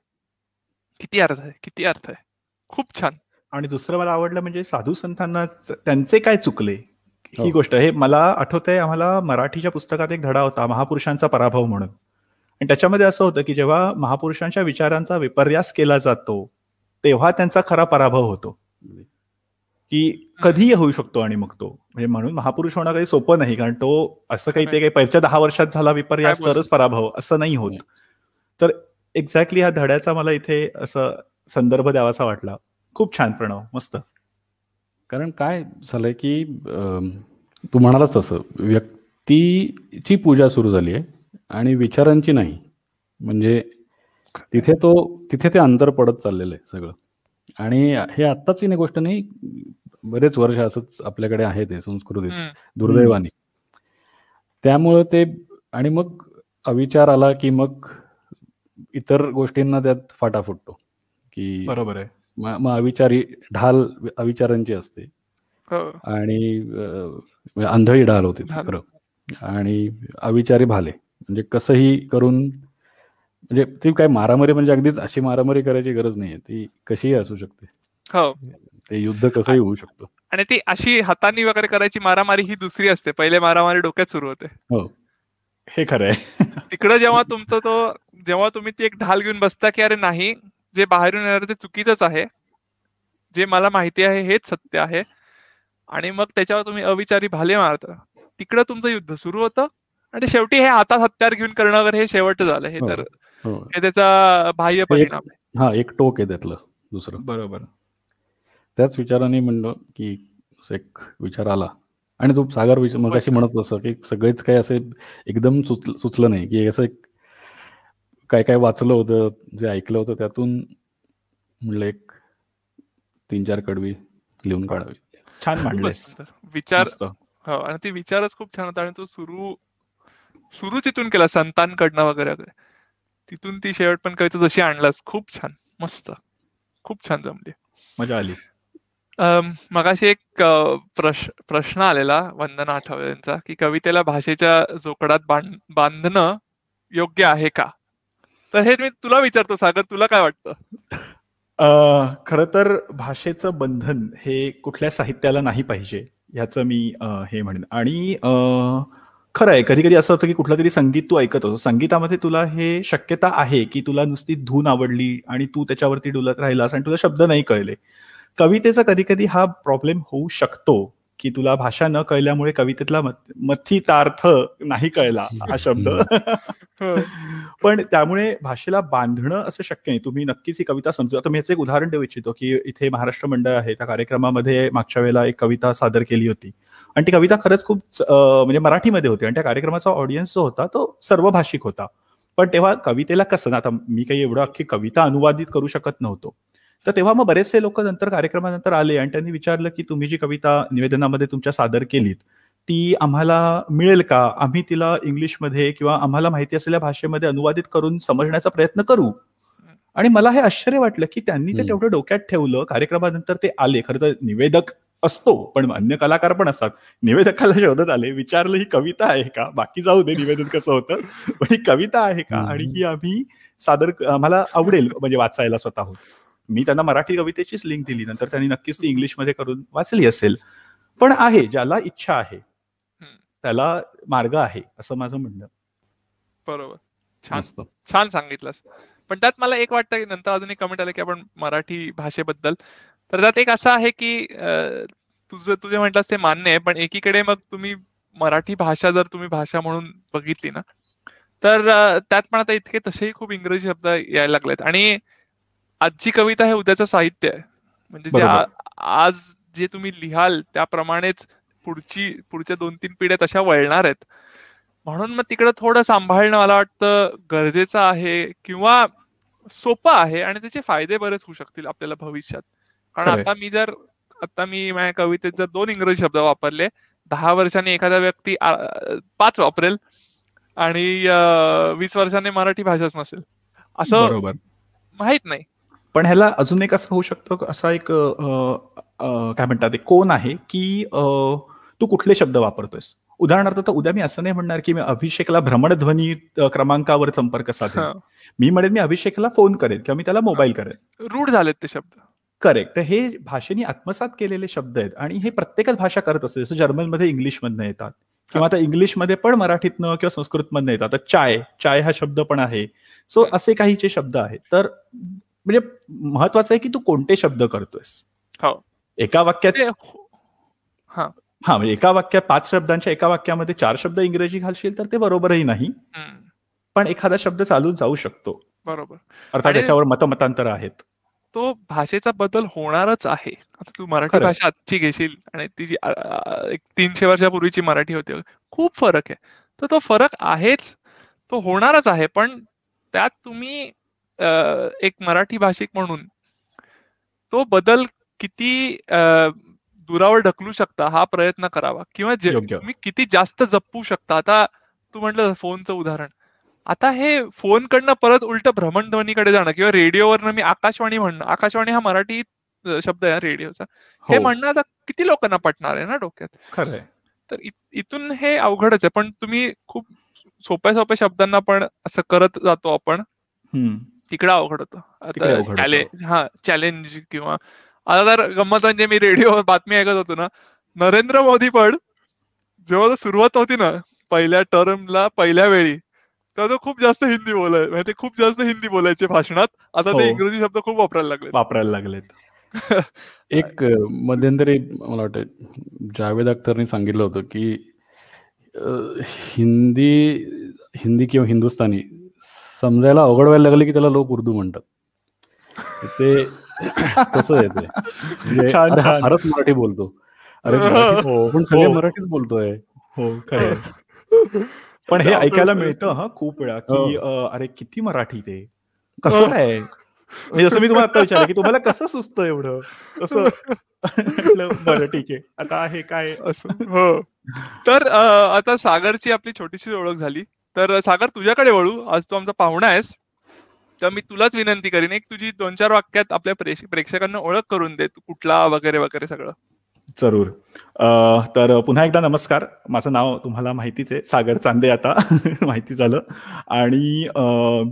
किती अर्थ आहे किती अर्थ आहे. खूप छान. आणि दुसरं मला आवडलं म्हणजे साधू संतांना त्यांचे काय चुकले? ही हो. गोष्ट. हे मला आठवतंय आम्हाला मराठीच्या पुस्तकात एक धडा होता महापुरुषांचा पराभव म्हणून. आणि त्याच्यामध्ये असं होतं की जेव्हा महापुरुषांच्या विचारांचा विपर्यास केला जातो तेव्हा त्यांचा खरा पराभव होतो. की कधीही होऊ शकतो आणि मग तो. म्हणजे म्हणून महापुरुष होणं काही सोपं नाही कारण तो असं काही ते काही पहिल्या दहा वर्षात झाला विपर्यास तरच पराभव असं नाही होत. तर एक्झॅक्टली ह्या धड्याचा मला इथे असं संदर्भ द्यावासा वाटला. खूप छान प्रणव मस्त. कारण काय झालंय की तू म्हणालाच तसं व्यक्तीची पूजा सुरू झाली आहे आणि विचारांची नाही. म्हणजे तिथे तो तिथे ते अंतर पडत चाललेलं आहे सगळं. आणि हे आत्ताची नाही गोष्ट नाही बरेच वर्ष असंच आपल्याकडे आहे ते संस्कृतीत दुर्दैवाने. त्यामुळं ते आणि मग अविचार आला की मग इतर गोष्टींना त्यात फाटा फुटतो. की बरोबर आहे. मग अविचारी ढाल अविचारांची असते. हो. आणि आंधळी ढाल होते खरं. आणि अविचारी भाले. म्हणजे कसंही करून म्हणजे ती काय मारामारी म्हणजे अगदीच अशी मारामारी करायची गरज नाहीये. ती कशीही असू शकते. हो. ते युद्ध कसंही होऊ शकतं. आणि ती अशी हातांनी वगैरे करायची मारामारी ही दुसरी असते. पहिले मारामारी डोक्यात सुरू होते. हो. हे खरंय. तिकडं जेव्हा तुमचं तो जेव्हा तुम्ही ती एक ढाल घेऊन बसता की अरे नाही जे बाहेरून येणार ते चुकीचंच आहे. जे मला माहिती आहे हेच सत्य आहे. आणि मग त्याच्यावर तुम्ही अविचारी भाले मारता. तिकडं तुमचं युद्ध सुरू होतं. आणि शेवटी हे हातात हत्यार घेऊन करणं हे शेवट झालं. हे हो. तर हो. हे त्याचा बाह्य परिणाम आहे. हा एक टोक आहे त्यातलं दुसरं. बरोबर. त्याच विचाराने म्हणलं की एक विचार आला. आणि तो सागर मग अशी म्हणत असं की सगळेच काही असे एकदम सुचलं नाही. की असं एक काय काय वाचलं होतं जे ऐकलं होतं त्यातून म्हणलं एक तीन चार कडवी लिहून काढावी. छान मांडले विचार हो आणि ते विचारच खूप छान होता आणि तो सुरू सुरू तिथून केला संतांकडनं वगैरे वगैरे. तिथून ती शेवट पण कविता जशी आणलास खूप छान मस्त. खूप छान जमली. मजा आली. मगाशी एक प्रश्न आलेला वंदना आठवले यांचा की कवितेला भाषेच्या जोकडात बांधणं योग्य आहे का? तर हे मी तुला विचारतो सागर तुला काय वाटतं? खर तर भाषेचं बंधन हे कुठल्या साहित्याला नाही पाहिजे ह्याचं मी हे म्हणेन. आणि खरं आहे कधी कधी असं होतं की कुठलं तरी संगीत तू ऐकत होतो संगीतामध्ये तुला हे शक्यता आहे की तुला नुसती धून आवडली आणि तू त्याच्यावरती डुलत राहिलास आणि तुला शब्द नाही कळले. कवितेचा कधी कधी हा प्रॉब्लेम होऊ शकतो. की तुला भाषा न कळल्यामुळे कवितेतला मथितार्थ नाही कळला हा शब्द. हो. पण त्यामुळे भाषेला बांधणं असं शक्य नाही. तुम्ही नक्कीच ही कविता समजू. आता मी याचं एक उदाहरण देऊ इच्छितो की इथे महाराष्ट्र मंडळ आहे. त्या कार्यक्रमामध्ये मागच्या वेळेला एक कविता सादर केली होती. आणि ती कविता खरंच खूप म्हणजे मराठीमध्ये होती. आणि त्या कार्यक्रमाचा ऑडियन्स जो होता तो सर्व भाषिक होता. पण तेव्हा कवितेला कसं ना आता मी काही एवढं अख्खी कविता अनुवादित करू शकत नव्हतो. तर तेव्हा मग बरेचसे लोक नंतर कार्यक्रमानंतर आले आणि त्यांनी विचारलं की तुम्ही जी कविता निवेदनामध्ये तुमच्या सादर केलीत ती आम्हाला मिळेल का? आम्ही तिला इंग्लिशमध्ये किंवा आम्हाला माहिती असलेल्या भाषेमध्ये अनुवादित करून समजण्याचा प्रयत्न करू. आणि मला हे आश्चर्य वाटलं की त्यांनी ते तेवढं डोक्यात ठेवलं कार्यक्रमानंतर ते आले. खरं तर निवेदक असतो पण अन्य कलाकार पण असतात. निवेदकाला शोधत आले विचारलं ही कविता आहे का? बाकी जाऊ दे निवेदन कसं होतं? पण ही कविता आहे का? आणि ही आम्ही सादर आम्हाला आवडेल म्हणजे वाचायला स्वतः मी त्यांना मराठी कवितेचीच लिंक दिली. नंतर त्यांनी नक्कीच ती इंग्लिशमध्ये करून वाचली असेल. पण आहे ज्याला इच्छा आहे त्याला मार्ग आहे असं माझं म्हणणं. बरोबर. छान. छान सांगितलंस. पण त्यात मला एक वाटतं की नंतर अजून एक कमेंट आलं की आपण मराठी भाषेबद्दल. तर त्यात एक असं आहे की तुझं तुझे म्हटलंस ते मान्य आहे पण एकीकडे मग तुम्ही मराठी भाषा जर तुम्ही भाषा म्हणून बघितली ना तर त्यात पण आता इतके तसेही खूप इंग्रजी शब्द यायला लागलेत. आणि आजची कविता हे उद्याचं साहित्य आहे. म्हणजे जे आज जे तुम्ही लिहाल त्याप्रमाणेच पुढची पुढच्या दोन तीन पिढ्या तशा वळणार आहेत. म्हणून मग तिकडं थोडं सांभाळणं मला वाटतं गरजेचं आहे किंवा सोपं आहे आणि त्याचे फायदे बरेच होऊ शकतील आपल्याला भविष्यात. कारण आता मी जर आता मी माझ्या कवितेत जर दोन इंग्रजी शब्द वापरले दहा वर्षांनी एखादा व्यक्ती पाच वापरेल आणि वीस वर्षांनी मराठी भाषाच नसेल. असं माहीत नाही. पण ह्याला अजून एक असं होऊ शकतं असा एक काय म्हणतात कोण आहे की तू कुठले शब्द वापरतोयस? उदाहरणार्थ तर उद्या मी असं नाही म्हणणार की मी अभिषेकला भ्रमणध्वनी क्रमांकावर संपर्क साधेन. मी म्हणेन मी अभिषेकला फोन करेन किंवा मी त्याला मोबाईल करेन. रूढ झालेत ते शब्द. करेक्ट. हे भाषेने आत्मसात केलेले शब्द आहेत आणि हे प्रत्येकच भाषा करत असते. जसं जर्मनमध्ये इंग्लिशमधनं येतात किंवा आता इंग्लिशमध्ये पण मराठीतनं किंवा संस्कृतमधनं येतात. चाय चाय हा शब्द पण आहे. सो असे काहीचे शब्द आहेत. तर म्हणजे महत्वाचं आहे की तू कोणते शब्द करतोयस. हो. एका वाक्यात हा म्हणजे एका वाक्यात पाच शब्दांच्या एका वाक्यामध्ये चार शब्द इंग्रजी घालशील तर ते बरोबरही नाही. पण एखादा शब्द चालून जाऊ शकतो. बरोबर. अर्थात त्याच्यावर मतमतांतर आहेत. तो भाषेचा बदल होणारच आहे. आता तू मराठी भाषा आजची घेशील आणि ती जी एक तीनशे वर्षापूर्वीची मराठी होती खूप फरक आहे. तर तो फरक आहेच. तो होणारच आहे पण त्यात तुम्ही एक मराठी भाषिक म्हणून तो बदल किती दुरावर ढकलू शकता हा प्रयत्न करावा. किंवा तुम्ही किती जास्त जपू शकता. आता तू म्हटलं फोनचं उदाहरण. आता हे फोन कडनं परत उलट भ्रमणध्वनीकडे जाणं किंवा रेडिओवरनं मी आकाशवाणी म्हणणं. आकाशवाणी हा मराठी शब्द आहे रेडिओचा. हे हो. म्हणणं आता किती लोकांना पटणार आहे ना डोक्यात? खरंय तर इथून हे अवघडच आहे. पण तुम्ही खूप सोप्या सोप्या शब्दांना पण असं करत जातो आपण. तिकडं अवघड होतं. आता हा चॅलेंज किंवा आता तर गंमत म्हणजे मी रेडिओ बातमी ऐकत होतो ना. नरेंद्र मोदी पण जेव्हा सुरुवात होती ना पहिल्या टर्मला पहिल्या वेळी तेव्हा तो खूप जास्त हिंदी बोलाय म्हणजे खूप जास्त हिंदी बोलायचे भाषणात. आता ते हो. इंग्रजी शब्द खूप वापरायला लागले वापरायला लागलेत. <laughs> एक मध्यंतरी मला वाटतं जावेद अख्तरने सांगितलं होतं की हिंदी हिंदी किंवा हिंदुस्थानी समजायला अवघड व्हायला लागले की त्याला लोक उर्दू म्हणतात. ते तसं आहे ते? म्हणजे फारच मराठी बोलतो. अरे हो. पण सगळे हो. मराठीच बोलतोय. हो खरं पण हे <laughs> ऐकायला मिळतं हा खूप वेळा की हो. अरे किती मराठी ते? कसं आहे? म्हणजे जसं मी तुम्हाला आता विचारलं की तुम्हाला कसं सुचतं एवढं? तसं <laughs> बरं ठीक आहे. आता आहे काय? हो. तर आता सागरची आपली छोटीशी ओळख झाली. तर सागर तुझ्याकडे वळू. आज तू आमचा पाहुणा आहेस. तर मी तुलाच विनंती करीन एक तुझी दोन चार वाक्यात आपल्या प्रेक्षकांना ओळख करून दे तू कुठला वगैरे वगैरे सगळं. जरूर. तर पुन्हा एकदा नमस्कार. माझं नाव तुम्हाला माहितीच आहे. सागर चांदे आता. <laughs> माहिती झालं. आणि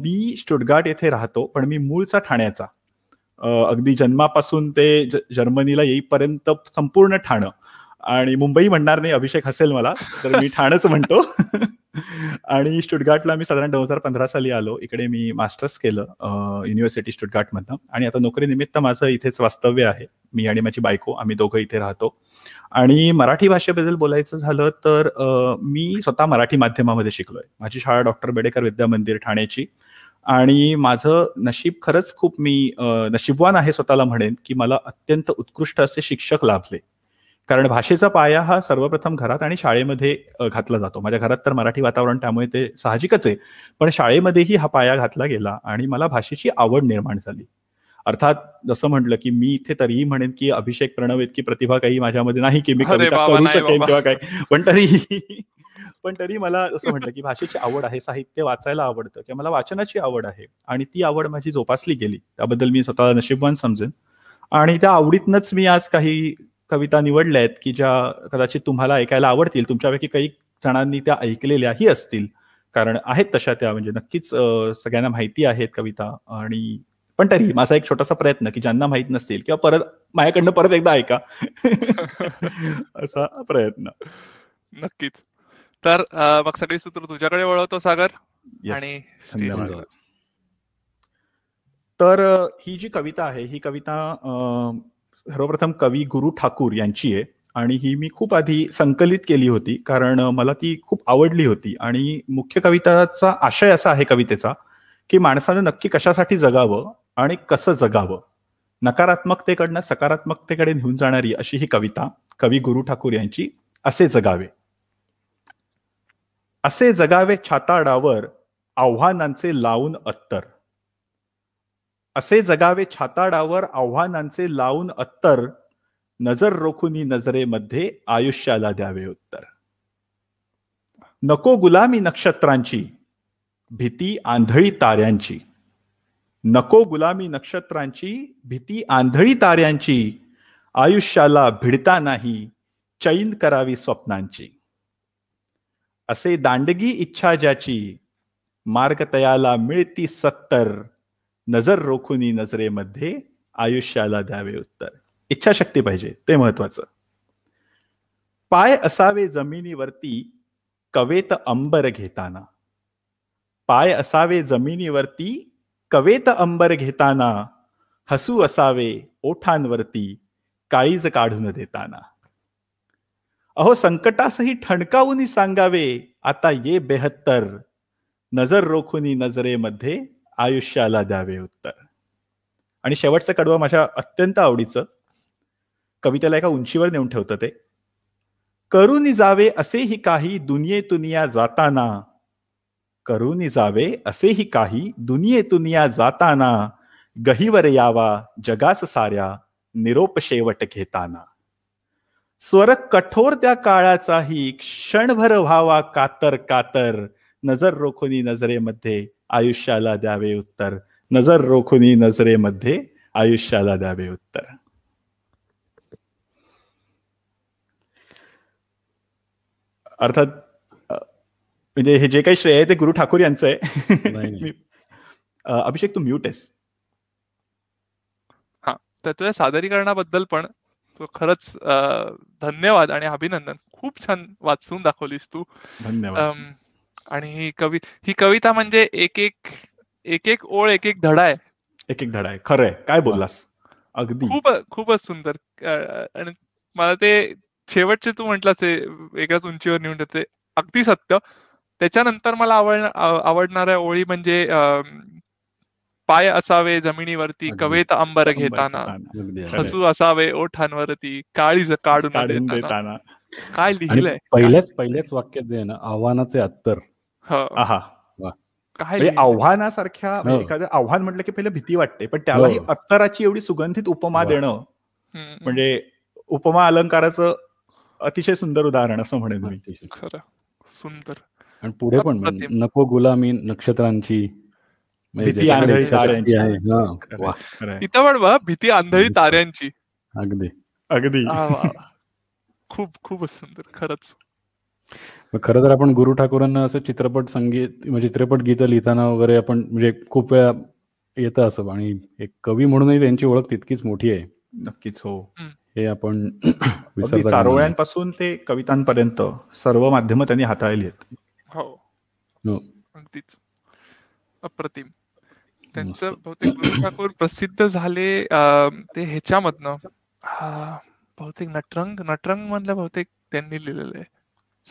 मी स्टुटगार्ट येथे राहतो पण मी मूळचा ठाण्याचा. अगदी जन्मापासून ते जर्मनीला येईपर्यंत संपूर्ण ठाणं. आणि मुंबई म्हणणार नाही अभिषेक हसेल मला तर मी ठाणच म्हणतो. <laughs> आणि स्टुटगार्टला मी साधारण दोन हजार पंधरा साली आलो. इकडे मी मास्टर्स केलं युनिव्हर्सिटी स्टुटगार्टमधनं. आणि आता नोकरीनिमित्त माझं इथेच वास्तव्य आहे. मी आणि माझी बायको आम्ही दोघं इथे राहतो. आणि मराठी भाषेबद्दल बोलायचं झालं तर मी स्वतः मराठी माध्यमामध्ये शिकलोय. माझी शाळा डॉक्टर बेडेकर विद्या मंदिर ठाण्याची. आणि माझं नशीब खरंच खूप मी नशीबवान आहे स्वतःला म्हणेन की मला अत्यंत उत्कृष्ट असे शिक्षक लाभले. कारण भाषेचा पाया हा सर्वप्रथम घरात आणि शाळेमध्ये घातला जातो. माझ्या घरात तर मराठी वातावरण त्यामुळे ते साहजिकच आहे. पण शाळेमध्येही हा पाया घातला गेला आणि मला भाषेची आवड निर्माण झाली. अर्थात जसं म्हटलं की मी इथे तरीही म्हणेन की अभिषेक प्रणव इतकी प्रतिभा काही माझ्यामध्ये नाही की मी कविता करू शकेन किंवा काय. पण तरी पण तरी मला असं म्हटलं की भाषेची आवड आहे साहित्य वाचायला आवडतं किंवा मला वाचनाची आवड आहे आणि ती आवड माझी जोपासली गेली. त्याबद्दल मी स्वतःला नशीबवान समजेन. आणि त्या आवडीतनच मी आज काही कविता निवडल्या आहेत की ज्या कदाचित तुम्हाला ऐकायला आवडतील. तुमच्यापैकी काही जणांनी त्या ऐकलेल्याही असतील. कारण आहेत तशा त्या. म्हणजे नक्कीच सगळ्यांना माहिती आहेत कविता. आणि पण तरी माझा एक छोटासा प्रयत्न की ज्यांना माहीत नसतील किंवा परत माझ्याकडनं परत एकदा ऐका. <laughs> असा प्रयत्न. नक्कीच. तर मग सगळी सूत्र तुझ्याकडे वळवतो सागर. आणि तर ही जी कविता आहे ही कविता सर्वप्रथम कवी गुरु ठाकूर यांची आहे आणि ही मी खूप आधी संकलित केली होती कारण मला ती खूप आवडली होती. आणि मुख्य कविताचा आशय असा आहे कवितेचा की माणसानं नक्की कशासाठी जगावं आणि कसं जगावं. नकारात्मकतेकडनं सकारात्मकतेकडे नेऊन जाणारी अशी ही कविता कवी गुरु ठाकूर यांची असे जगावे. असे जगावे छाताडावर आव्हानांचे लावून अत्तर. असे जगावे छाताडावर आव्हानांचे लावून अत्तर नजर रोखुनी नजरेमध्ये आयुष्याला द्यावे उत्तर. नको गुलामी नक्षत्रांची भीती आंधळी ताऱ्यांची. नको गुलामी नक्षत्रांची भीती आंधळी ताऱ्यांची. आयुष्याला भिडता नाही चैन करावी स्वप्नांची. असे दांडगी इच्छा ज्याची मार्ग तयाला मिळती सत्तर नजर रोखुनी नजरेमध्ये आयुष्याला द्यावे उत्तर. इच्छाशक्ती पाहिजे ते महत्वाचं. पाय असावे जमिनीवरती कवेत अंबर घेताना. पाय असावे जमिनीवरती कवेत अंबर घेताना. हसू असावे ओठांवरती काळीज काढून देताना. अहो संकटासही ठणकावून सांगावे आता ये बेहत्तर. नजर रोखुनी नजरेमध्ये आयुष्याला द्यावे उत्तर. आणि शेवटचं कडवं माझ्या अत्यंत आवडीचं कवितेला एका उंचीवर नेऊन ठेवतं ते. करून जावे असेही काही दुनियेतुनिया जाताना. करून जावे असेही काही दुनियेतुनिया जाताना. गहीवर यावा जगास साऱ्या निरोप शेवट घेताना. स्वर कठोर त्या काळाचाही क्षणभर व्हावा कातर कातर. नजर रोखुनी नजरेमध्ये आयुष्याला द्यावे उत्तर. नजर रोखुनी नजरेमध्ये आयुष्याला द्यावे उत्तर. अर्थात म्हणजे हे जे काही श्रेय आहे ते गुरु ठाकूर यांचं आहे. <laughs> अभिषेक तू म्यूट आहेस. हा तर तुझ्या सादरीकरणाबद्दल पण तू खरंच धन्यवाद आणि अभिनंदन. खूप छान वाचून दाखवलीस तू. धन्यवाद. आणि ही कवि ही कविता म्हणजे एक एक एक एक ओळ एक एक धडा आहे. एक एक धडा आहे. खरंय काय बोललास? अगदी. खूप खूपच सुंदर. आणि मला ते शेवटचे तू म्हटलास वेगळ्याच उंचीवर नेऊन देते. अगदी सत्य. त्याच्यानंतर मला आवड आवडणाऱ्या ओळी म्हणजे पाय असावे जमिनीवरती कवेत अंबर घेताना. हसू असावे ओठांवरती काळी काढून देताना. काय लिहिलंय? पहिल्याच पहिल्याच वाक्यात जे ना आव्हानाचे अत्तर. काय म्हणजे आव्हानासारख्या हो. म्हणजे एखादं आव्हान म्हटलं की पहिले भीती वाटते पण त्यालाही हो. अत्तराची एवढी सुगंधित उपमा देणं म्हणजे उपमा अलंकाराचं अतिशय सुंदर उदाहरण असं म्हणेन मी. खरं. सुंदर. आणि पुढे पण नको गुलामी नक्षत्रांची. म्हणजे भीती आंधळी ताऱ्यांची. इथं पण भीती आंधळी ताऱ्यांची. अगदी. अगदी. खूप खूपच सुंदर. खरंच. खरं तर आपण गुरु ठाकूरांना असं चित्रपट संगीत म्हणजे चित्रपट गीत लिहिताना वगैरे आपण म्हणजे खूप वेळा येतं असं. आणि एक कवी म्हणूनही त्यांची ओळख तितकीच मोठी आहे. नक्कीच हो. हे आपण. <clears throat> चारोळ्यांपासून ते कवितांपर्यंत सर्व माध्यमं त्यांनी हाताळली आहेत. हो. हो. अगदीच. अप्रतिम. त्यांचं. बहुतेक गुरु ठाकूर प्रसिद्ध झाले ते ह्याच्यामधनं. हा, बहुतेक नटरंग नटरंग मधलं बहुतेक त्यांनी लिहिलेलं आहे.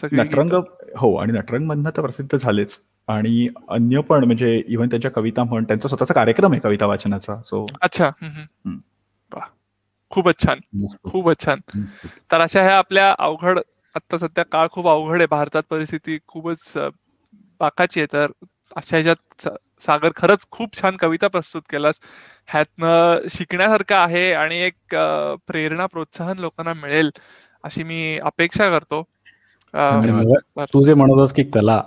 नटरंग. हो आणि नटरंग मधनं तर प्रसिद्ध झालेच. आणि अन्य पण म्हणजे इव्हन त्यांच्या कविता म्हण त्यांचा स्वतःचा कार्यक्रम आहे कविता वाचनाचा सो अच्छा. खूपच छान. खूपच छान. तर अशा ह्या आपल्या अवघड आता सध्या काळ खूप अवघड आहे भारतात परिस्थिती खूपच बाकाची आहे. तर अशा ह्याच्यात सागर खरंच खूप छान कविता प्रस्तुत केलास. ह्यातनं शिकण्यासारखं आहे आणि एक प्रेरणा प्रोत्साहन लोकांना मिळेल अशी मी अपेक्षा करतो. तू जे म्हणत की कला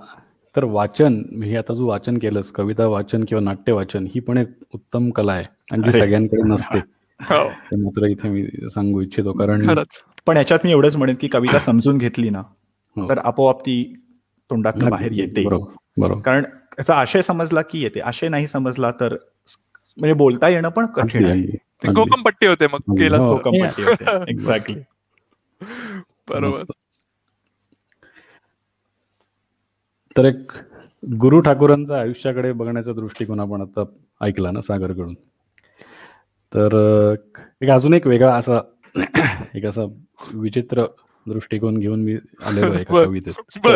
तर वाचन हे आता तू वाचन केलंस कविता वाचन किंवा नाट्य वाचन ही पण एक उत्तम कला आहे आणि जी. सगळ्यांकडे नसते. हो, मात्र इथे मी सांगू इच्छितो कारण पण याच्यात मी एवढंच म्हणेन की कविता समजून घेतली ना हो. तर आपोआप ती तोंडात बाहेर येते. बरोबर. बरोबर. कारण त्याचा आशय समजला की येते. आशय नाही समजला तर म्हणजे बोलता येणं पण कठीण आहे. अगदी, ते अगदी. कोकम पट्टी होते मग. केलं हो. कोकमपट्टी होते. <laughs> एक्झॅक्टली बरोबर मस्त. तर एक गुरु ठाकूरांचा आयुष्याकडे बघण्याचा दृष्टिकोन आपण आता ऐकला ना सागरकडून. तर एक अजून एक वेगळा असा <clears throat> एक असा विचित्र दृष्टिकोन घेऊन मी आलेलो आहे एका. <laughs> कवितेत. <laughs>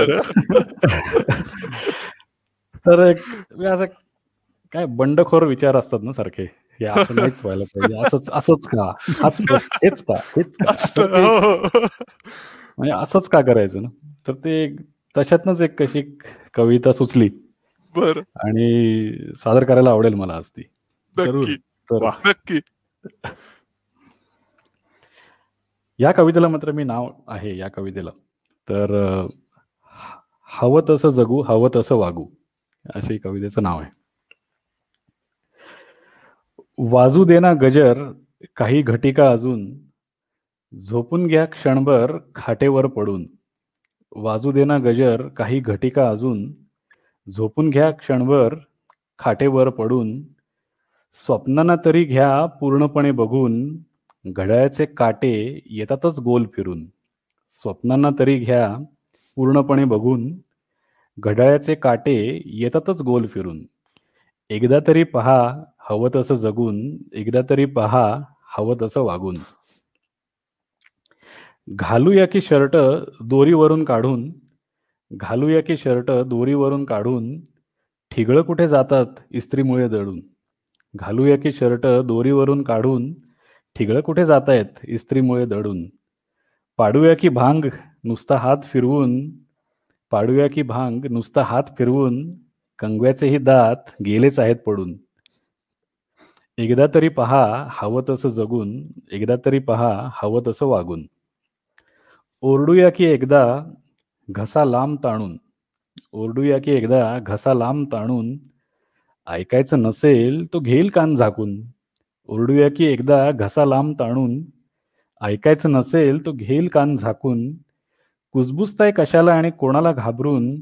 तर एक असं काय बंडखोर विचार असतात ना सारखे. हे असं नाहीच व्हायला पाहिजे. असंच असंच का? हाच का? हेच का? हो, हो. म्हणजे असंच का करायचं ना? तर ते तशातनच एक कशी कविता सुचली. बर. आणि सादर करायला आवडेल मला आज ती. नक्की. या कवितेला मात्र मी नाव आहे या कवितेला. तर हवं तसं जगू हवं तसं वागू असे कवितेचं नाव आहे. वाजू देना गजर काही घटिका अजून झोपून घ्या क्षणभर खाटेवर पडून. वाजू देना गजर काही घटिका अजून. झोपून घ्या क्षणभर खाटेवर पडून. स्वप्नांना तरी घ्या पूर्णपणे बघून. घड्याळाचे काटे येतातच गोल फिरून. स्वप्नांना तरी घ्या पूर्णपणे बघून. घड्याळाचे काटे येतातच गोल फिरून. एकदा तरी पहा हवं तसं जगून. एकदा तरी पहा हवं तसं वागून. घालूया की शर्ट दोरीवरून काढून घालूया की शर्ट दोरीवरून काढून ठिगळं कुठे जातात इस्त्रीमुळे दळून घालूया की शर्ट दोरीवरून काढून ठिगळं कुठे जात आहेत इस्त्रीमुळे दडून? पाडूया की भांग नुसता हात फिरवून पाडूया की भांग नुसता हात फिरवून कंगव्याचेही दात गेलेच आहेत पडून. एकदा तरी पहा हवं तसं जगून एकदा तरी पहा हवं तसं वागून. ओरडूया की एकदा घसा लांब ताणून. ओरडूया की एकदा घसा लांब ताणून. ऐकायचं नसेल तो घेईल कान झाकून. ओरडूया की एकदा घसा लांब ताणून. ऐकायचं नसेल तो घेईल कान झाकून. कुजबुजताय कशाला आणि कोणाला घाबरून?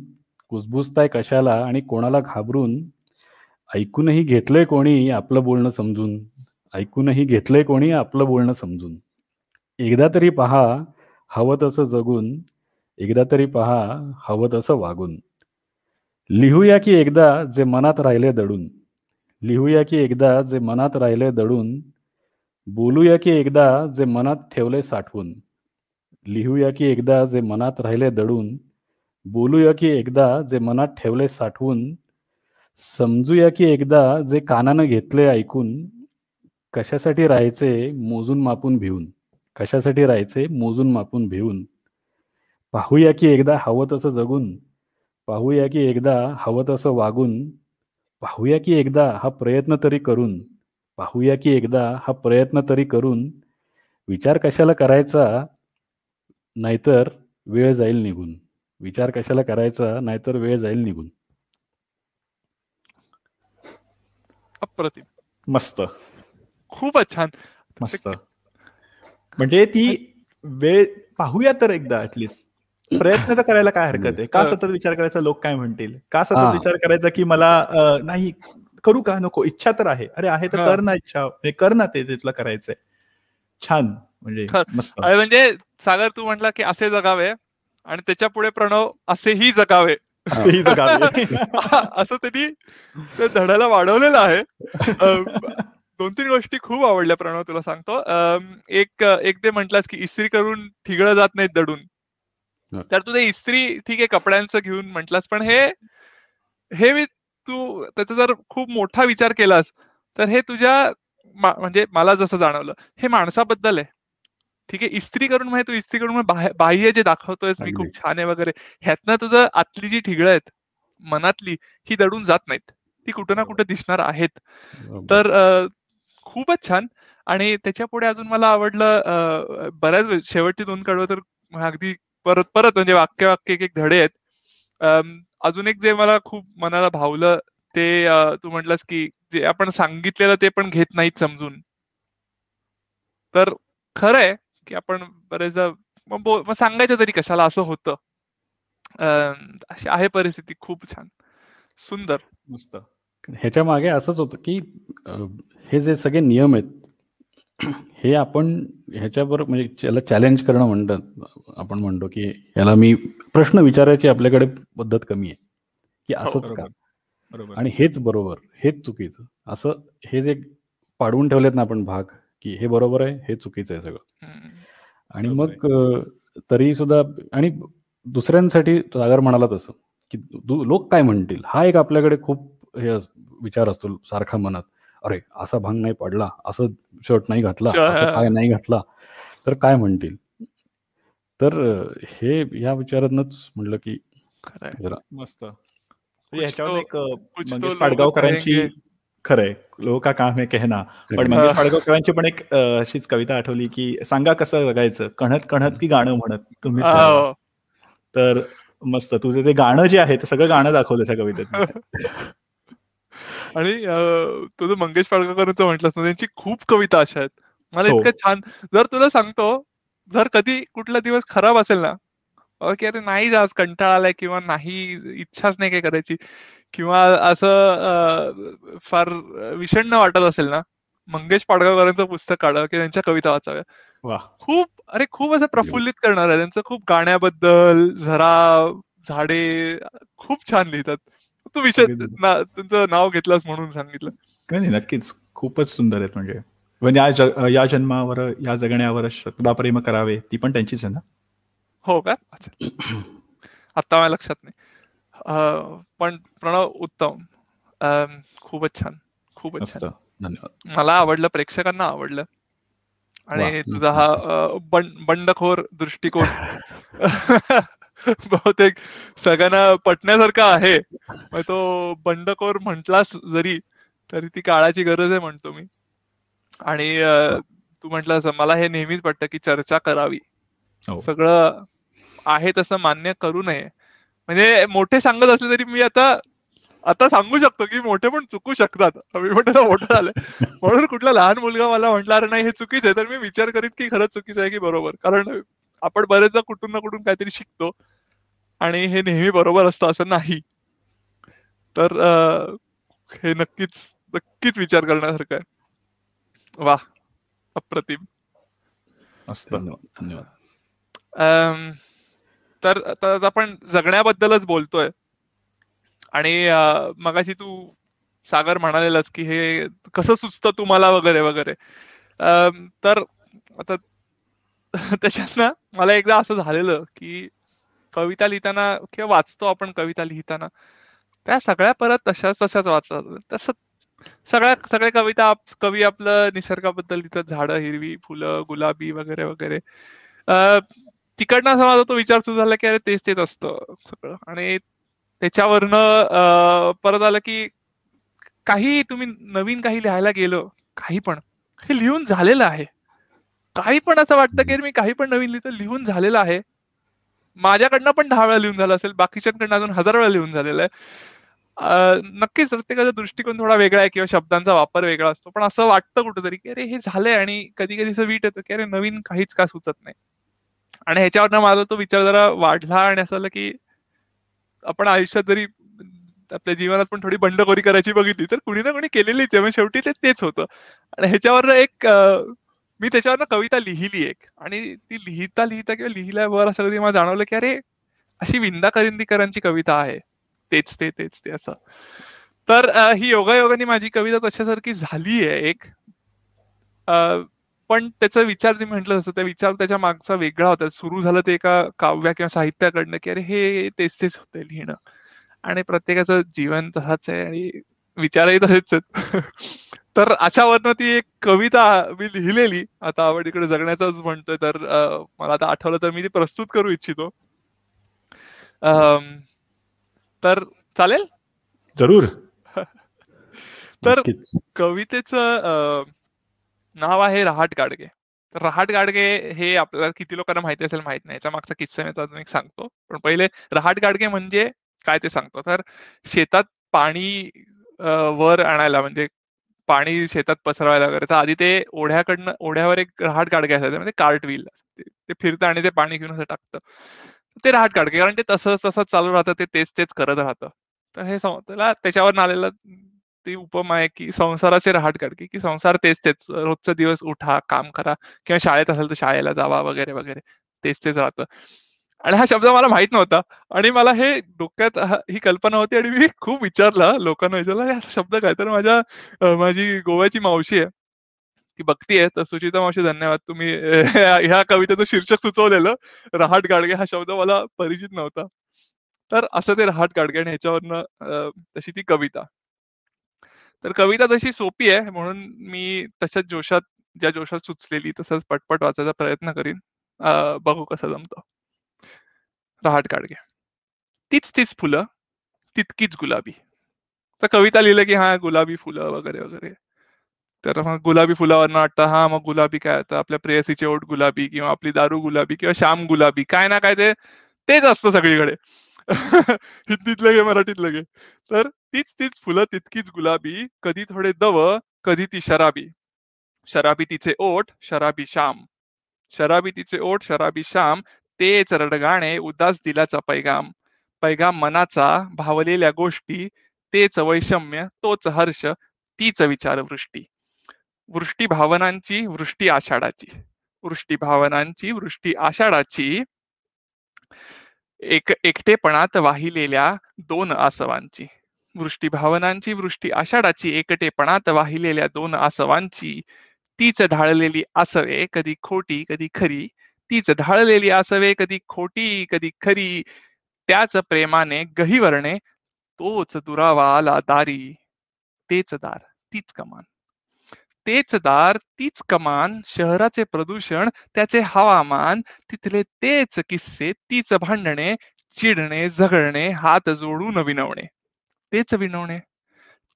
कुजबुजताय कशाला आणि कोणाला घाबरून? ऐकूनही घेतलंय कोणी आपलं बोलणं समजून? ऐकूनही घेतलंय कोणी आपलं बोलणं समजून? एकदा तरी पहा हवं तसं जगून एकदा तरी पहा हवं तसं वागून. लिहूया की एकदा जे मनात राहिले दडून. लिहूया की एकदा जे मनात राहिले दडून. बोलूया की एकदा जे मनात ठेवले साठवून. लिहूया की एकदा जे मनात राहिले दडून. बोलूया की एकदा जे मनात ठेवले साठवून. समजूया की एकदा जे कानानं घेतले ऐकून. कशासाठी राहायचे मोजून मापून भिवून कशासाठी राहायचे मोजून मापून भिवून. पाहूया की एकदा हवं तसं जगून पाहूया की एकदा हवं तसं वागून पाहूया की एकदा हा प्रयत्न तरी करून पाहूया की एकदा हा प्रयत्न तरी करून विचार कशाला करायचा नाहीतर वेळ जाईल निघून. विचार कशाला करायचा नाहीतर वेळ जाईल निघून. अप्रतिम. मस्त. खूपच छान. मस्त. म्हणजे ती वेळ पाहूया तर एकदा ऍटलिस्ट प्रयत्न तर करायला काय हरकत आहे? का. सतत विचार करायचा? लोक काय म्हणतील? का सतत. विचार करायचा की मला नाही करू का? नको. इच्छा तर आहे. अरे आहे तर कर ना इच्छा. कर ना ते तुला करायचंय. छान. म्हणजे मस्त. म्हणजे सागर तू म्हटला की असे जगावे आणि त्याच्या पुढे प्रणव असेही जगावे. <laughs> असं त्यांनी त्या धड्याला वाढवलेलं आहे. दोन तीन गोष्टी खूप आवडल्या प्रणव तुला सांगतो. एक एक ते म्हटलास की इस्त्री करून ठिगळं जात नाहीत दडून. तर तू ते इस्त्री ठीक आहे कपड्यांचं घेऊन म्हटलास पण हे हे मी तू त्याचा जर खूप मोठा विचार केलास तर हे तुझ्या म्हणजे मला जसं जाणवलं हे माणसाबद्दल आहे. ठीक आहे इस्त्री करून म्हणजे तू इस्त्री करून बाह्य जे दाखवतोय मी खूप छान आहे वगैरे ह्यातनं तुझं आतली जी ठिगळ आहेत मनातली ही दडून जात नाहीत. ती कुठं ना कुठं दिसणार आहेत. तर खूपच छान. आणि त्याच्या पुढे अजून मला आवडलं बऱ्याच शेवटची दोन कडवं तर अगदी परत परत म्हणजे वाक्य वाक्य एक एक धडे आहेत. अजून एक जे मला खूप मनाला भावलं ते तू म्हटलंस की जे आपण सांगितलेलं ते पण घेत नाहीत समजून. तर खरंय की आपण बरेचदा मग सांगायचं तरी कशाला असं होतं. अशी आहे परिस्थिती. खूप छान. सुंदर. मस्त. ह्याच्या मागे असंच होतं की हे जे सगळे नियम आहेत हे आपण ह्याच्यावर म्हणजे याला चॅलेंज करणं म्हणतात आपण म्हणतो की याला मी प्रश्न विचारायची आपल्याकडे पद्धत कमी आहे. की हो, असंच का? आणि हेच बरोबर हेच चुकीचं. असं हे जे पाडवून ठेवलेत ना आपण भाग की हे बरोबर आहे हे चुकीचं आहे सगळं. आणि मग तरी सुद्धा आणि दुसऱ्यांसाठी सागर म्हणाला तसं की लोक काय म्हणतील? हा एक आपल्याकडे खूप हे विचार असतो सारखा मनात. अरे असा भांग नाही पडला असं शर्ट नाही घातला काय नाही घातला. तर काय म्हणतील? तर हे या विचारातनच म्हटलं की जरा मस्त. ह्याच्यावर एक मंगेश पाडगावकरांची खरंय. लोक का काम आहे कहना. पण मंगेश पाडगावकरांची पण एक अशीच कविता आठवली की सांगा कसं जगायचं. कणत कणत की गाणं म्हणत. तुम्ही तर मस्त. तुझं ते गाणं जे आहे ते सगळं गाणं दाखवलं त्या कवितेत <laughs> आणि तुझं मंगेश पाडगावकर म्हटलं त्यांची खूप कविता अशा आहेत. मला हो. इतकं छान जर तुला सांगतो जर कधी कुठला दिवस खराब असेल ना की अरे नाही आज कंटाळा आलाय किंवा नाही इच्छाच नाही काय करायची किंवा असं फार विषण्ण वाटत असेल ना मंगेश पाडगावकरांचं पुस्तक काढा की त्यांच्या कविता वाचाव्या. खूप अरे खूप असं प्रफुल्लित करणार आहे. त्यांचं खूप गाण्याबद्दल झरा झाडे खूप छान लिहितात. तू विषय तुमचं नाव घेतलंस म्हणून सांगितलं. नाही नक्कीच. खूपच सुंदर आहेत म्हणजे. म्हणजे या जन्मावर या जगण्यावर श्रद्धा प्रेम करावे ती पण त्यांचीच आहे ना? हो का? अच्छा. आता माझ्या लक्षात नाही. पण प्रणव उत्तम. खूपच छान. खूपच छान. धन्यवाद. मला आवडलं प्रेक्षकांना आवडलं. आणि तुझा हा बंडखोर दृष्टिकोन. <laughs> <laughs> बहुतेक सगळ्यांना पटण्यासारखा आहे. तो बंडखोर म्हटलास जरी तरी ती काळाची गरज आहे म्हणतो मी. आणि तू म्हटलास मला हे नेहमीच वाटतं की चर्चा करावी. हो. सगळं आहे तसं मान्य करू नये. म्हणजे मोठे सांगत असले तरी मी आता आता सांगू शकतो की मोठे पण चुकू शकतात. मी म्हणतो मोठं झालं. म्हणून कुठला लहान मुलगा मला म्हटला नाही हे चुकीचं आहे. तर मी विचार करीत की खरंच चुकीचं आहे की बरोबर. कारण आपण बरेचदा कुठून ना कुठून काहीतरी शिकतो. आणि हे नेहमी बरोबर असतं असं नाही. तर हे नक्कीच नक्कीच विचार करण्यासारखं आहे. वा अप्रतिम. धन्यवाद तर आपण जगण्याबद्दलच बोलतोय. आणि मगाशी तू सागर म्हणालेलास की हे कसं सुचतं तुम्हाला वगैरे वगैरे. तर आता <laughs> त्याच्यात ना मला एकदा असं झालेलं की कविता लिहिताना किंवा वाचतो आपण कविता लिहिताना त्या सगळ्या परत तशाच तशाच वाचतात. तस सगळ्या सगळ्या कविता कवी आपलं निसर्गाबद्दल लिहितात झाडं हिरवी फुलं गुलाबी वगैरे वगैरे. तिकडनं असं माझा तो विचार सुरू झाला की अरे तेच तेच असतं सगळं. आणि त्याच्यावरनं परत आलं की काही तुम्ही नवीन काही लिहायला गेलो काही पण हे लिहून झालेलं आहे. काही पण असं वाटतं की मी काही पण नवीन लिहितो लिहून झालेलं आहे. माझ्याकडनं पण दहा वेळा लिहून झालं असेल बाकीच्यांकडनं अजून हजार वेळा लिहून झालेलं आहे. नक्कीच प्रत्येकाचा दृष्टिकोन थोडा वेगळा आहे किंवा शब्दांचा वापर वेगळा असतो. पण असं वाटतं कुठेतरी की अरे हे झालंय आणि कधी कधी असं वीट येतं की अरे नवीन काहीच का सुचत नाही. आणि ह्याच्यावरनं माझा तो विचार जरा वाढला आणि असं की आपण आयुष्यात जरी आपल्या जीवनात पण थोडी बंडखोरी करायची बघितली तर कुणी ना कुणी केलेलीच आहे. शेवटी ते तेच होतं. आणि ह्याच्यावर एक मी त्याच्यावर कविता लिहिली एक. आणि ती लिहिता लिहिता किंवा लिहिल्यावर असं कधी मला जाणवलं की अरे अशी विंदा करिंदीकरांची कविता आहे. तेच ते तेच ते असं. तर ही योगायोगाने माझी कविता तशासारखी झाली आहे एक पण त्याचा विचार जे म्हटलं असतं त्या विचार त्याच्या मागचा वेगळा होता. सुरू झालं ते एका काव्या किंवा साहित्याकडनं की अरे हे तेच तेच होते लिहिणं. आणि प्रत्येकाचं जीवन तसाच आहे आणि विचारही तसेच आहेत. तर अशावरनं ती एक कविता मी लिहिलेली. आता आवड इकडे जगण्याचाच म्हणतोय तर मला आता आठवलं तर मी ती प्रस्तुत करू इच्छितो. तर चालेल? जरूर. <laughs> तर कवितेचं नाव आहे रहाट गाडगे. तर रहाट गाडगे हे आपल्याला किती लोकांना माहिती असेल माहीत नाही. याच्या मागचा किस्सा मी अजून एक सांगतो. पण पहिले रहाट गाडगे म्हणजे काय ते सांगतो. तर शेतात पाणी वर आणायला म्हणजे पाणी शेतात पसरवायला वगैरे. तर आधी ते ओढ्याकडनं ओढ्यावर एक रहाट गाडगे असायचं म्हणजे कार्ट व्हील. ते फिरतं आणि ते पाणी घेऊन असं टाकतं. ते रहाट गाडगे कारण ते तसंच तसंच चालू राहतं ते तेच तेच करत राहतं. तर हे त्याला त्याच्यावर आलेलं ती उपमा आहे की संसाराचे रहाट काढके की संसार तेच तेच. रोजचा दिवस उठा काम करा. किंवा शाळेत असेल तर शाळेला जावा वगैरे वगैरे. तेच तेच राहतं. आणि हा शब्द मला माहीत नव्हता. आणि मला हे डोक्यात ही कल्पना होती आणि मी खूप विचारला लोकांना विचारलं हा शब्द काय? तर माझ्या माझी गोव्याची मावशी आहे. ती बघतीये तर सुचिता मावशी धन्यवाद. तुम्ही <laughs> ह्या कवितेचं शीर्षक सुचवलेलं. रहाट गाडगे हा शब्द मला परिचित नव्हता. तर असं ते रहाट गाडगे आणि ह्याच्यावरनं तशी ती कविता. तर कविता तशी सोपी आहे. म्हणून मी तशाच जोशात ज्या जोशात सुचलेली तसंच पटपट वाचायचा प्रयत्न करीन. बघू कसं जमतं. रहाट काढगे तीच तीच फुलं तितकीच गुलाबी. तर कविता लिहिलं की हा गुलाबी फुलं वगैरे वगैरे. तर मग गुलाबी फुलावर वाटतं हा मग गुलाबी काय आता आपल्या प्रेयसीचे ओट गुलाबी किंवा आपली दारू गुलाबी किंवा श्याम गुलाबी. काय ना काय ते तेच असतं सगळीकडे. <laughs> हिंदीत लगे मराठीत लगे. तर तीच तीच फुलं तितकीच गुलाबी कधी थोडे दव कधी ती शराबी. शराबी तिचे ओठ शराबी श्याम. शराबी तिचे ओठ शराबी श्याम तेच रडगाणे उदास दिलाचा पैगाम पैगाम मनाचा भावलेल्या गोष्टी तेच वैषम्य तोच हर्ष तीच विचारवृष्टी. वृष्टी भावनांची वृष्टी आषाढाची. वृष्टी भावनांची वृष्टी आषाढाची एक एकटेपणात वाहिलेल्या दोन आसवांची. वृष्टी भावनांची वृष्टी आषाढाची एकटेपणात वाहिलेल्या दोन आसवांची तीच ढाळलेली आसवे कधी खोटी कधी खरी तीच ढाळलेली असावे कधी खोटी कधी खरी त्याच प्रेमाने गहिवरणे तोच दुरावा आला दारी. तेच दार तीच कमान. तेच दार तीच कमान शहराचे प्रदूषण त्याचे हवामान तिथले तेच किस्से तीच भांडणे चिडणे झगडणे हात जोडून विनवणे. तेच विनवणे.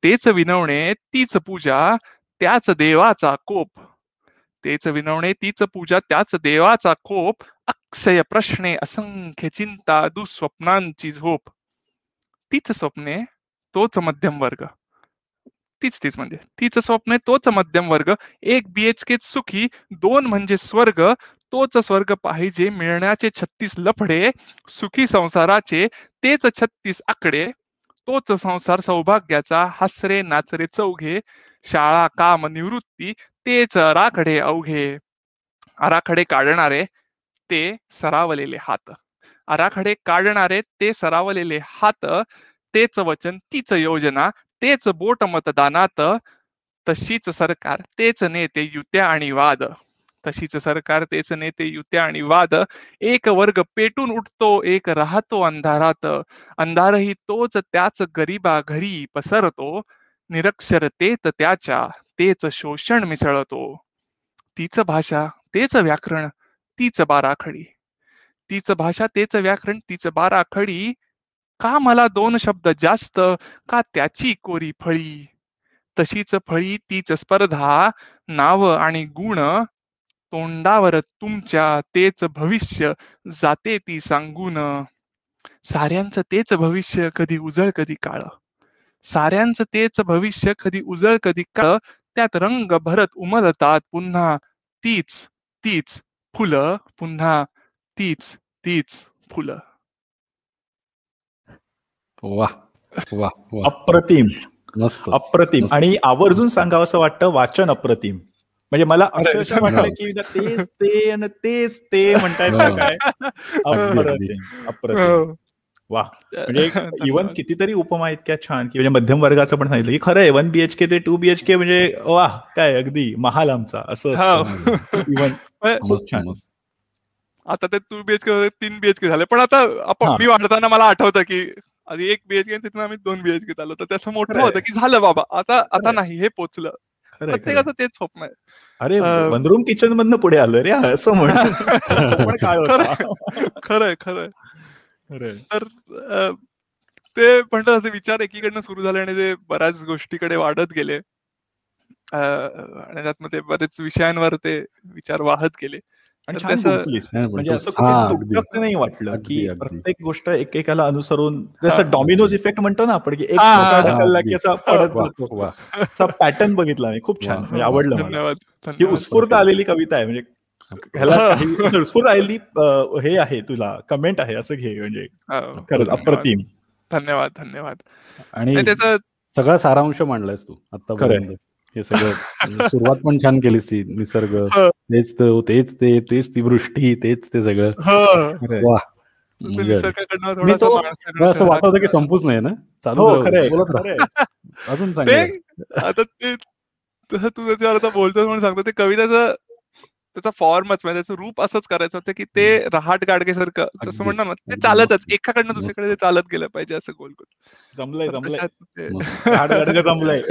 तेच विनवणे तीच पूजा त्याच देवाचा कोप. तेच विनवणे तीच पूजा त्याच देवाचा कोप अक्षय प्रश्ने असंख्य चिंता दुःस्वप्नांची झोप. तीच स्वप्ने तोच मध्यम वर्ग. तीच तीच म्हणजे तीच स्वप्न तोच मध्यम वर्ग एक बीएचके सुखी दोन म्हणजे स्वर्ग तोच स्वर्ग पाहिजे मिळण्याचे छत्तीस लफडे सुखी संसाराचे तेच छत्तीस आकडे. तोच संसार सौभाग्याचा हसरे नाचरे चौघे शाळा काम निवृत्ती तेच राखडे अवघे. आराखडे काढणारे ते सरावलेले हात. आराखडे काढणारे ते सरावलेले हात तेच वचन तीच योजना तेच बोट मतदानात तशीच सरकार तेच नेते युत्या आणि वाद. तशीच सरकार तेच नेते युत्या आणि वाद एक वर्ग पेटून उठतो एक राहतो अंधारात. अंधारही तोच त्याच गरीबा घरी पसरतो. निरक्षरतेत त्याच्या तेच शोषण मिसळतो. तीच भाषा तेच व्याकरण तीच बाराखडी. तीच भाषा तेच व्याकरण तीच बाराखडी. का मला दोन शब्द जास्त का त्याची कोरी फळी तशीच फळी तीच स्पर्धा नाव आणि गुण तोंडावर तुमच्या तेच भविष्य जाते ती सांगून. साऱ्यांचं तेच भविष्य कधी उजळ कधी काळ. साऱ्यांचं तेच भविष्य कधी उजळ कधी काळ. त्यात रंग भरत उमलतात पुन्हा तीच तीच फुलं पुन्हा तीच तीच फुलं. वा अप्रतिम. अप्रतिम. आणि आवर्जून सांगावं असं वाटतं वाचन अप्रतिम. म्हणजे मला अक्षरशः वाटलं की तेच ते आणि तेच ते <laughs> म्हणतायत काय? <laughs> अप्रतिम अप्रतिम. वा. <laughs> म्हणजे इव्हन कितीतरी उपमा इतक्या छान की म्हणजे मध्यम वर्गाचं पण सांगितलं की खरं आहे वन बीएचके ते टू बीएचके म्हणजे वा काय अगदी महाल आमचा असं इव्हन खूप छान. आता ते टू बीएचके तीन बीएचके झाले. पण आता आपण मी वाढताना मला आठवतं की आधी एक बीएचके तिथून आम्ही दोन बीएचके आलो तर त्याचं मोठं होतं की झालं बाबा. आता आता नाही हे पोचलं. प्रत्येकाचं तेच स्वप्न आहे. अरे वनरूम किचन मधनं पुढे आलं रे असं म्हण. <laughs> खरंय खरंय तर ते म्हणतात विचार एकीकडनं सुरू झाले आणि ते बऱ्याच गोष्टीकडे वाढत गेले. आणि त्यात मग ते बरेच विषयांवर ते विचार वाहत गेले. म्हणजे असं नाही वाटलं की प्रत्येक गोष्ट एकेकाला अनुसरून जसं डॉमिनोज इफेक्ट म्हणतो ना आपण की एक ढकलला की असा पडत पॅटर्न बघितला मी. खूप छान. म्हणजे आवडलं धन्यवाद ही उत्स्फूर्त आलेली कविता आहे. म्हणजे <laughs> ह्याला उत्स्फूर्त आलेली हे आहे तुला. कमेंट आहे असं घे. म्हणजे खरंच अप्रतिम. धन्यवाद धन्यवाद. आणि त्याचा सगळा सारांश मांडलायस तू आता हे सगळं सुरुवात पण छान केलीस ती निसर्ग. <laughs> तेच तेच ते तेच ती वृष्टी तेच ते सगळं. वा असं वाटत होतं की संपूच नाही ना? चालू अजून आता ते तसं तू आता बोलतोस म्हणून सांगतो ते कविताचं त्याचा फॉर्मच म्हणजे त्याचं रूप असंच करायचं होतं की ते रहाट गाडगेसारखं जसं म्हणणं ना ते चालतच. एकाकडनं दुसरीकडे ते चालत गेलं पाहिजे असं गोल गोल. जमलंय जमलंय. <laughs> जमलंय.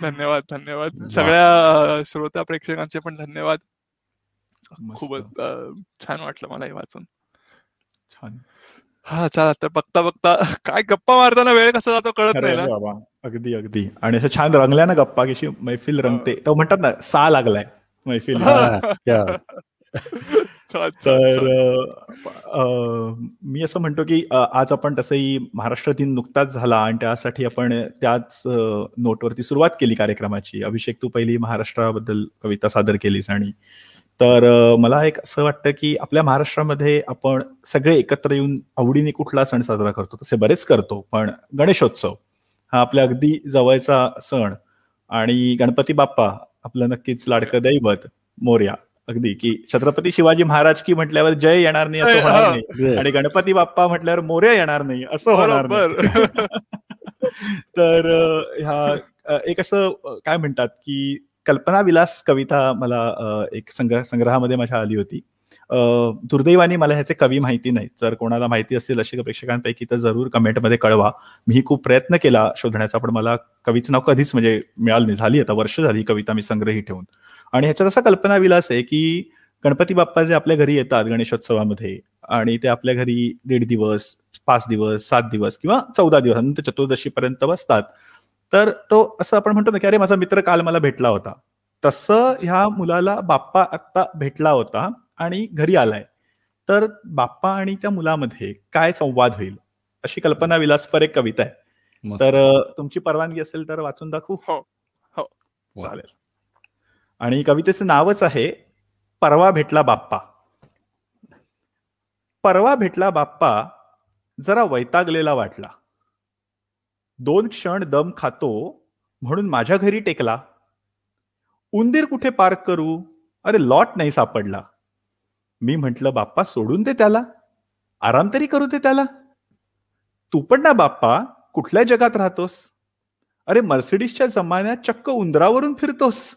धन्यवाद. धन्यवाद सगळ्या श्रोता प्रेक्षकांचे पण धन्यवाद. खूपच छान वाटलं मला हे वाचून. छान. हा चाल तर बघता बघता. काय गप्पा मारताना वेळ कसा जातो कळत नाही ना? अगदी अगदी. आणि असं छान रंगल्या ना गप्पा कशी मैफिल रंगते. तर म्हणतात ना सा लागलाय. मैफिल तर मी असं म्हणतो की आज आपण तसंही महाराष्ट्र दिन नुकताच झाला आणि त्यासाठी आपण त्याच नोटवरती सुरुवात केली कार्यक्रमाची. अभिषेक तू पहिली महाराष्ट्राबद्दल कविता सादर केलीस आणि तर मला एक असं वाटतं की आपल्या महाराष्ट्रामध्ये आपण सगळे एकत्र येऊन आवडीने कुठला सण साजरा करतो तसे बरेच करतो पण गणेशोत्सव हा आपल्या अगदी जवळचा सण. आणि गणपती बाप्पा आपलं नक्कीच लाडकं दैवत मोर्या अगदी की छत्रपती शिवाजी महाराज की म्हटल्यावर जय येणार नाही असं होणार नाही. आणि गणपती बाप्पा म्हटल्यावर मोर्या येणार नाही असं होणार <laughs> तर ह्या एक असं काय म्हणतात की कल्पना विलास कविता मला एक संग्रहामध्ये माझ्या आली होती. दुर्दैवाने मला ह्याचे कवी माहिती नाही जर कोणाला माहिती असेल अशी प्रेक्षकांपैकी तर जरूर कमेंटमध्ये कळवा. मी खूप प्रयत्न केला शोधण्याचा पण मला कवीचं नाव कधीच म्हणजे मिळालं नाही. झाली आता वर्ष झाली कविता मी संग्रही ठेवून. आणि ह्याच्यात असा कल्पना विलास आहे की गणपती बाप्पा जे आपल्या घरी येतात गणेशोत्सवामध्ये आणि ते आपल्या घरी दीड दिवस पाच दिवस सात दिवस किंवा चौदा दिवस नंतर चतुर्दशी पर्यंत बसतात तर तो असं आपण म्हणतो ना की अरे माझा मित्र काल मला भेटला होता. तसं ह्या मुलाला बाप्पा आत्ता भेटला होता आणि घरी आलाय. तर बाप्पा आणि त्या मुलामध्ये काय संवाद होईल? अशी कल्पना विलासपर एक कविता आहे. तर तुमची परवानगी असेल तर वाचून दाखवू? हो हो. चालेल. आणि कवितेचं नावच आहे परवा भेटला बाप्पा. परवा भेटला बाप्पा जरा वैतागलेला वाटला. दोन क्षण दम खातो म्हणून माझ्या घरी टेकला. उंदीर कुठे पार्क करू? अरे लॉट नाही सापडला. मी म्हंटल बाप्पा सोडून दे त्याला. आराम तरी करू दे त्याला. तू पण ना बाप्पा कुठल्या जगात राहतोस? अरे मर्सिडीजच्या जमान्यात चक्क उंदरावरून फिरतोस.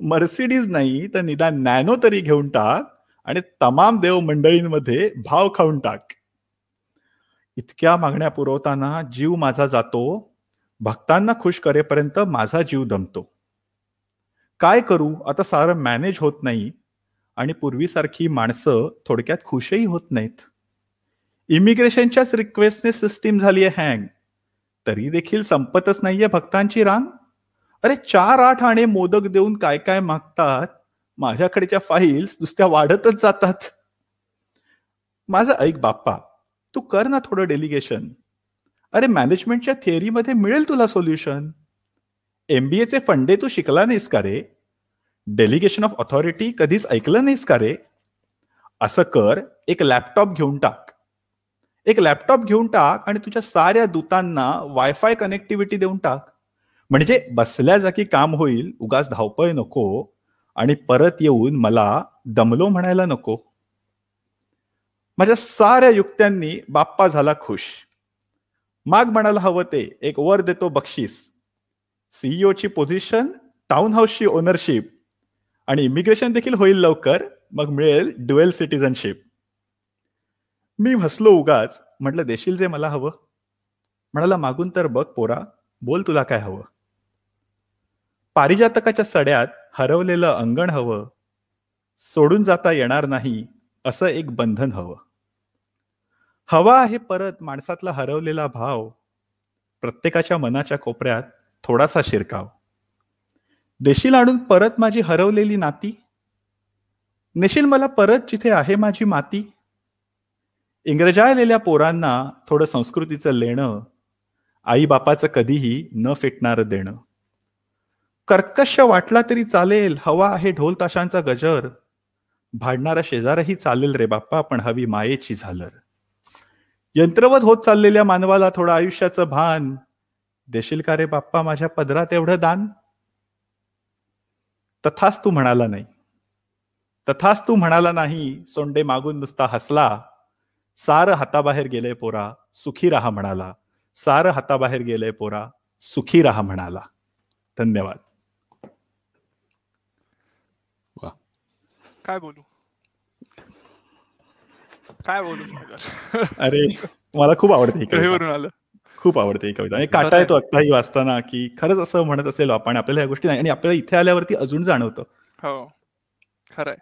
मर्सिडीज नाही तर निदान नॅनो तरी घेऊन टाक आणि तमाम देव मंडळींमध्ये भाव खाऊन टाक. इतक्या मागण्या पुरवताना जीव माझा जातो भक्तांना खुश करेपर्यंत माझा जीव दमतो. काय करू? आता सारं मॅनेज होत नाही आणि पूर्वीसारखी माणसं थोडक्यात खुशही होत नाहीत. इमिग्रेशनच्याच रिक्वेस्टने सिस्टीम झाली आहे हँग तरी देखील संपतच नाहीये भक्तांची रांग? अरे चार आठ आणे मोदक देऊन काय काय मागतात माझ्याकडेच्या फाईल्स नुसत्या वाढतच जातात. माझं ऐक बाप्पा तू कर ना थोडं डेलिगेशन अरे मॅनेजमेंटच्या थिअरीमध्ये मिळेल तुला सोल्युशन एमबीएचे फंडे तू शिकला नाहीस का रे? डेलिगेशन ऑफ ऑथॉरिटी कधीच ऐकलं नाहीस का रे? असं कर एक लॅपटॉप घेऊन टाक. एक लॅपटॉप घेऊन टाक आणि तुझ्या साऱ्या दूतांना वायफाय कनेक्टिव्हिटी देऊन टाक. म्हणजे बसल्या जागी काम होईल उगाच धावपळ नको आणि परत येऊन मला दमलो म्हणायला नको. माझ्या साऱ्या युक्त्यांनी बाप्पा झाला खुश. माग म्हणायला हवं ते एक वर देतो बक्षीस. सीईओची पोझिशन टाउन हाऊसची ओनरशिप आणि इमिग्रेशन देखील होईल लवकर मग मिळेल ड्युएल सिटीजनशिप मी हसलो उगाच म्हटलं देशील जे मला हवं? म्हणाला मागून तर बघ पोरा बोल तुला काय हवं. पारिजातकाच्या सड्यात हरवलेलं अंगण हवं. सोडून जाता येणार नाही असं एक बंधन हवं. हवा आहे परत माणसातला हरवलेला भाव. प्रत्येकाच्या मनाच्या कोपऱ्यात थोडासा शिरकाव. देशील आणून परत माझी हरवलेली नाती? नेशील मला परत जिथे आहे माझी माती? इंग्रजाळलेल्या पोरांना थोडं संस्कृतीचं लेणं आई बापाचं कधीही न फेटणारं देणं. कर्कश वाटला तरी चालेल हवा आहे ढोल ताशांचा गजर. भाडणारा शेजारही चालेल रे बाप्पा पण हवी मायेची झालर. यंत्रवत होत चाललेल्या मानवाला थोडं आयुष्याचं भान. देशील का रे बाप्पा माझ्या पदरात एवढं दान? तथाच तू म्हणाला नाही. तथाच तू म्हणाला नाही सोंडे मागून नुसता हसला. सार हाताबाहेर गेले पोरा सुखी राहा म्हणाला. सार हाताबाहेर गेले पोरा सुखी राहा म्हणाला. धन्यवाद. काय बोलू? काय बोलू? <laughs> अरे मला खूप आवडते ही कविता. आलं. खूप आवडते ही कविता. आणि काटा येतो आत्ताही वाचताना की खरंच असं म्हणत असेल आपण आपल्याला या गोष्टी नाही. आणि आपल्याला इथे आल्यावरती अजून जाणवतं. हो. खरंय.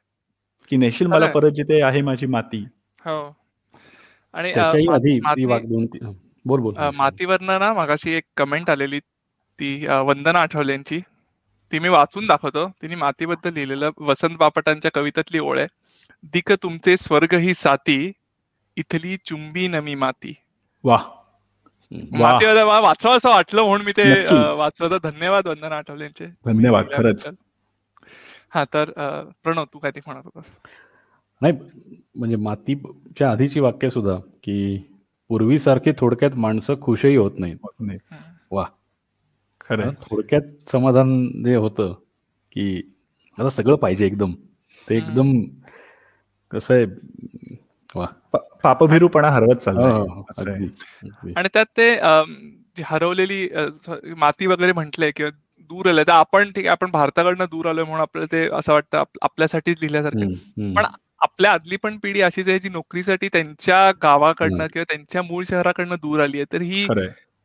की नेशील मला परत जिथे आहे माझी माती. हो. आणि बोल बोल. मातीवरनं ना मागाशी एक कमेंट आलेली. ती वंदना आठवल्यांची ती मी वाचून दाखवतो. तिने मातीबद्दल लिहिलेलं वसंत बापटांच्या कवितेतली ओळ आहे. दिक तुमचे स्वर्ग ही साती इथली चुंबी नमी माती. वा. माती वाचवा असं वाटलं म्हणून मी ते वाचवत धन्यवाद वंदना आठवलेंचे धन्यवाद खरंच. हा तर प्रणव तू काय ते म्हणत होतास? नाही म्हणजे मातीच्या आधीची वाक्य सुद्धा की पूर्वीसारखी थोडक्यात माणसं खुशही होत नाहीत. वा. खरं थोडक्यात समाधान जे होतं की आता सगळं पाहिजे एकदम. ते एकदम कसं आहे वा पापभिरूपणा हरवत चालला हो, हो, आणि त्यात ते हरवलेली माती वगैरे म्हटलंय किंवा दूर आलंय तर आपण ठीक आहे आपण भारताकडनं दूर आलोय म्हणून आपल्याला ते असं वाटतं आपल्यासाठीच लिहिल्यासारखं. पण आपल्या आदली पण पिढी अशीच आहे जी नोकरीसाठी त्यांच्या गावाकडनं किंवा त्यांच्या मूळ शहराकडनं दूर आली आहे तर ही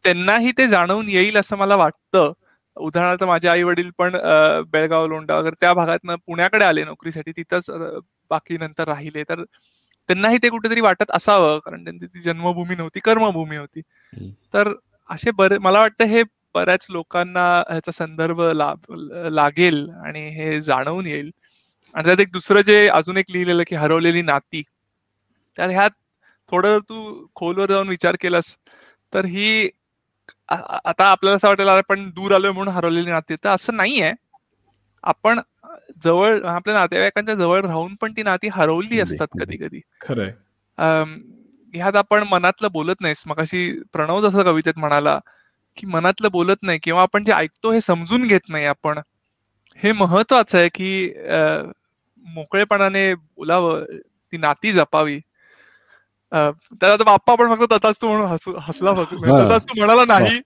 त्यांनाही ते जाणवून येईल असं मला वाटतं. उदाहरणार्थ माझे आई वडील पण बेळगाव लोंढा वगैरे त्या भागातनं पुण्याकडे आले नोकरीसाठी तिथंच बाकी नंतर राहिले. तर त्यांनाही ते कुठेतरी वाटत असावं कारण त्यांची ती जन्मभूमी नव्हती कर्मभूमी होती. तर असे बरे मला वाटतं हे बऱ्याच लोकांना ह्याचा संदर्भ लागेल आणि हे जाणवून येईल. आणि त्यात एक दुसरं जे अजून एक लिहिलेलं की हरवलेली नाती तर ह्यात थोडं तू खोलवर जाऊन विचार केलास तर ही आता आपल्याला असं वाटेल आपण दूर आलोय म्हणून हरवलेली नाती तर असं नाहीये. आपण जवळ आपल्या नातेवाईकांच्या जवळ राहून पण ती नाती हरवली असतात कधी कधी खरंय. ह्यात आपण मनातलं बोलत नाहीस. मग अशी प्रणव जसं कवितेत म्हणाला की मनातलं बोलत नाही किंवा आपण जे ऐकतो हे समजून घेत नाही आपण. हे महत्वाचं आहे की मोकळेपणाने बोलावं ती नाती जपावी. त्याचा बाप्पा पण फक्त तथाच तू म्हणून हसला फक्त तथाच तू म्हणाला नाही.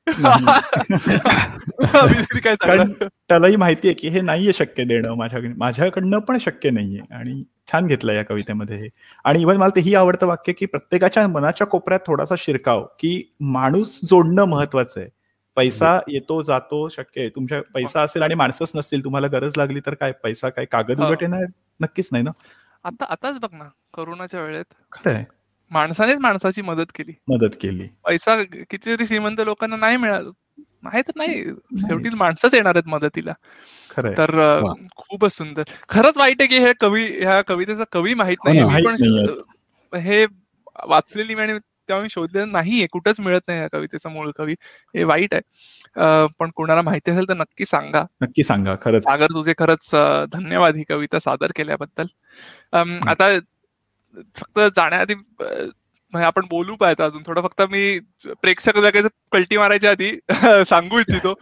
त्यालाही माहितीये की हे नाहीये शक्य देणं माझ्याकडे माझ्याकडनं पण शक्य नाहीये. आणि छान घेतलं या कवितेमध्ये हे. आणि इव्हन मला तेही आवडतं वाक्य की प्रत्येकाच्या मनाच्या कोपऱ्यात थोडासा शिरकाव की माणूस जोडणं महत्वाचं आहे. पैसा येतो जातो शक्य आहे. तुमच्या पैसा असेल आणि माणसंच नसतील तुम्हाला गरज लागली तर काय? पैसा काय कागद उलट येणार? नक्कीच नाही ना? आता आताच बघ ना करोनाच्या वेळेत. खरंय माणसानेच माणसाची मदत केली. मदत केली. पैसा कितीतरी श्रीमंत लोकांना नाही मिळालं. नाही तर नाही. शेवटी माणसंच येणार आहेत मदतीला. तर खूपच सुंदर. खरंच वाईट आहे की हे कवी ह्या कवितेचा कवी माहीत नाही. हो पण हे वाचलेली आणि तेव्हा मी शोधलेलं नाहीये. कुठंच मिळत नाही या कवितेचा मूळ कवी. हे वाईट आहे. पण कोणाला माहिती असेल तर नक्की सांगा. नक्की सांगा. खरंच. सागर तुझे खरंच धन्यवाद ही कविता सादर केल्याबद्दल. आता फक्त जाण्याआधी आपण बोलू पाहिजे अजून. थोडं फक्त मी प्रेक्षक जगायचं कल्टी मारायच्या आधी सांगू इच्छितो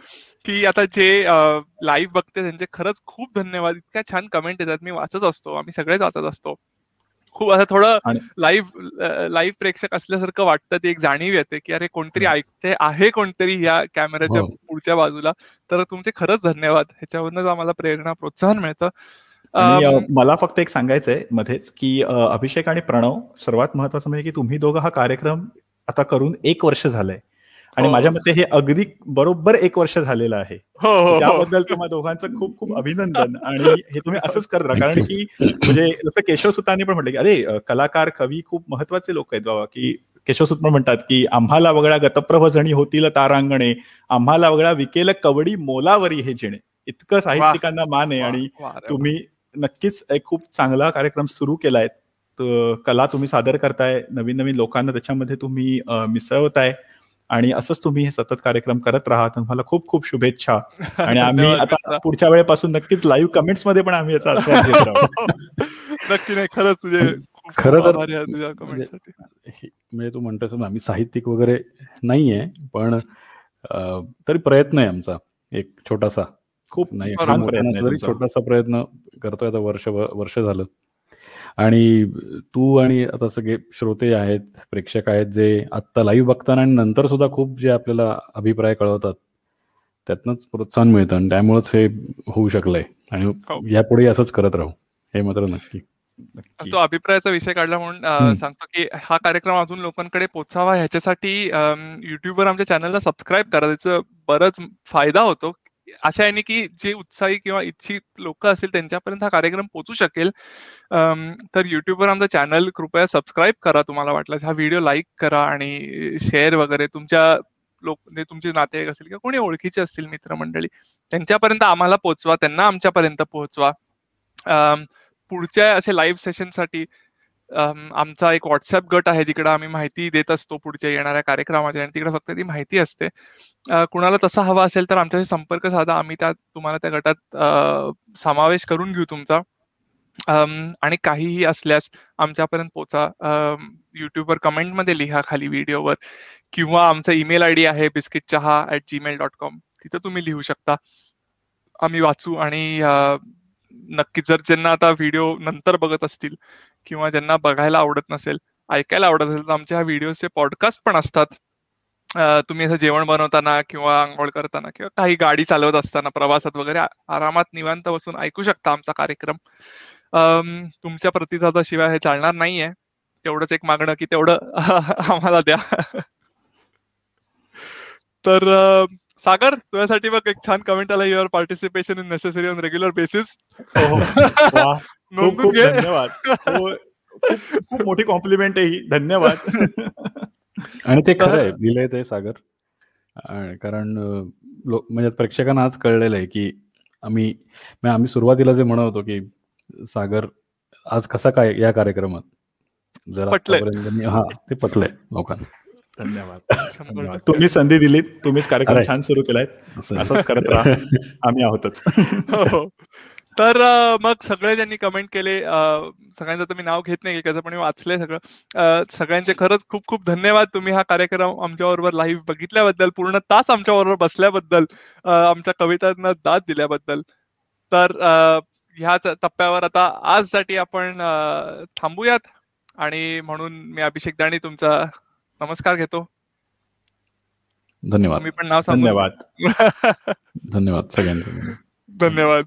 की आता जे लाईव्ह बघते त्यांचे खरंच खूप धन्यवाद. इतक्या छान कमेंट येतात. मी वाचत असतो. आम्ही सगळेच वाचत असतो. खूप असं थोडं लाईव्ह लाईव्ह प्रेक्षक असल्यासारखं वाटतं. ती एक जाणीव येते की अरे कोणतरी ऐकते आहे कोणतरी या कॅमेऱ्याच्या हो. पुढच्या बाजूला. तर तुमचे खरंच धन्यवाद. ह्याच्यावरूनच आम्हाला प्रेरणा प्रोत्साहन मिळतं. मला फक्त एक सांगायचंय मध्येच की अभिषेक आणि प्रणव सर्वात महत्वाचं म्हणजे की तुम्ही दोघं हा कार्यक्रम आता करून एक वर्ष झालंय. आणि हो. माझ्या मते हे अगदी बरोबर एक वर्ष झालेलं आहे. हो, हो, त्याबद्दल तुम्हाला दोघांचं खूप खूप अभिनंदन. आणि हे तुम्ही असंच करत राहा. कारण की म्हणजे जसं केशव सुतांनी पण म्हटलं की अरे कलाकार कवी खूप महत्त्वाचे लोक आहेत बाबा. की केशव सुत पण म्हणतात की आम्हाला वगळा गतप्रभ जणी होतील तारांगणे. आम्हाला वगळा विकेल कवडी मोलावरी हे जिणे. इतकं साहित्यिकांना मान आहे आणि तुम्ही नक्कीच एक खूप चांगला कार्यक्रम सुरू केलाय. कला तुम्ही सादर करताय नवीन नवीन लोकांना त्याच्यामध्ये तुम्ही मिसळवताय आणि असंच तुम्ही हे सतत कार्यक्रम करत राहा. तुम्हाला खूप खूप शुभेच्छा. <laughs> आणि आम्ही आता पुढच्या वेळेपासून नक्कीच लाईव्ह कमेंट्समध्ये पण आम्ही याचा आस्वाद घेत राहू. <laughs> नक्की नाही खरंच तुझे खरं तर म्हणजे, म्हणजे तू म्हणतोस आम्ही साहित्यिक वगैरे नाहीये पण तरी प्रयत्न आहे आमचा एक छोटासा. खूप नाही छोटासा प्रयत्न करतोय आता वर्ष वर्ष झालं आणि तू आणि आता सगळे श्रोते आहेत, प्रेक्षक आहेत जे आत्ता लाईव्ह बघताना आणि नंतर सुद्धा खूप जे आपल्याला अभिप्राय कळवतात, त्यातनंच प्रोत्साहन मिळतं आणि त्यामुळेच हे होऊ शकलंय आणि हो. यापुढे असंच करत राहू. हे मात्र नक्की. तो अभिप्रायाचा विषय काढला म्हणून सांगतो की हा कार्यक्रम अजून लोकांकडे पोहोचावा ह्याच्यासाठी युट्यूबवर आमच्या चॅनलला सबस्क्राईब करा. त्याचा बराच फायदा होतो. अशा आहे की जे उत्साही किंवा इच्छित लोक असतील त्यांच्यापर्यंत हा कार्यक्रम पोहोचू शकेल. तर युट्यूबवर आमचा चॅनल कृपया सबस्क्राईब करा तुम्हाला वाटलं हा व्हिडिओ लाईक करा आणि शेअर वगैरे तुमच्या लोक म्हणजे तुमचे नातेवाईक असतील किंवा कोणी ओळखीचे असतील मित्रमंडळी त्यांच्यापर्यंत आम्हाला पोहोचवा त्यांना आमच्यापर्यंत पोहोचवा. पुढच्या असे लाईव्ह सेशनसाठी आमचा एक व्हॉट्सअप गट आहे जिकडे आम्ही माहिती देत असतो पुढच्या येणाऱ्या कार्यक्रमाच्या आणि तिकडे फक्त ती माहिती असते. कुणाला तसा हवा असेल तर आमच्याशी संपर्क साधा. आम्ही त्या तुम्हाला त्या गटात समावेश करून घेऊ तुमचा. आणि काहीही असल्यास आमच्यापर्यंत पोचा युट्यूबवर कमेंटमध्ये लिहा खाली व्हिडिओवर. किंवा आमचा ईमेल आय डी आहे biscuit chaha at Gmail dot com तिथं तुम्ही लिहू शकता. आम्ही वाचू आणि नक्कीच जर ज्यांना आता व्हिडिओ नंतर बघत असतील किंवा ज्यांना बघायला आवडत नसेल ऐकायला आवडत असेल तर आमच्या ह्या व्हिडिओचे पॉडकास्ट पण असतात. तुम्ही असं जेवण बनवताना किंवा आंघोळ करताना किंवा काही गाडी चालवत असताना प्रवासात वगैरे आरामात निवांत बसून ऐकू शकता आमचा कार्यक्रम. तुमच्या प्रतिसादाशिवाय हे चालणार नाहीये. तेवढंच एक मागणं की तेवढं <laughs> आम्हाला द्या. तर सागर तुझ्यासाठी बघ एक छान कमेंट आला your participation in necessary on regular basis खूप धन्यवाद. हो, खूप मोठी कॉम्प्लिमेंट आहे ही. धन्यवाद. <laughs> आणि ते खरं आहे. लिहिलंय ते सागर. कारण म्हणजे प्रेक्षकांना आज कळलेलं आहे की आम्ही आम्ही सुरुवातीला जे म्हणत होतो की सागर आज कसा काय या कार्यक्रमात? जर हा ते पटलंय लोकांना. धन्यवाद. <laughs> तुम्ही संधी दिलीत. तुम्हीच कार्यक्रम छान सुरू केलाय असंच करत राहा. आम्ही आहोतच. <laughs> हो, हो. तर मग सगळे ज्यांनी कमेंट केले सगळ्यांचं तर मी नाव घेत नाही त्याचं पण मी वाचलंय सगळं. सगळ्यांचे खरंच खूप खूप धन्यवाद. तुम्ही हा कार्यक्रम आमच्याबरोबर लाईव्ह बघितल्याबद्दल पूर्ण तास आमच्याबरोबर बसल्याबद्दल आमच्या कवितांना दाद दिल्याबद्दल. तर ह्या टप्प्यावर आता आजसाठी आपण थांबूयात. आणि म्हणून मी अभिषेक दाणी तुमचा नमस्कार घेतो. धन्यवाद. मी पण नाव धन्यवाद. <laughs> धन्यवाद सगळ्यांना धन्यवाद.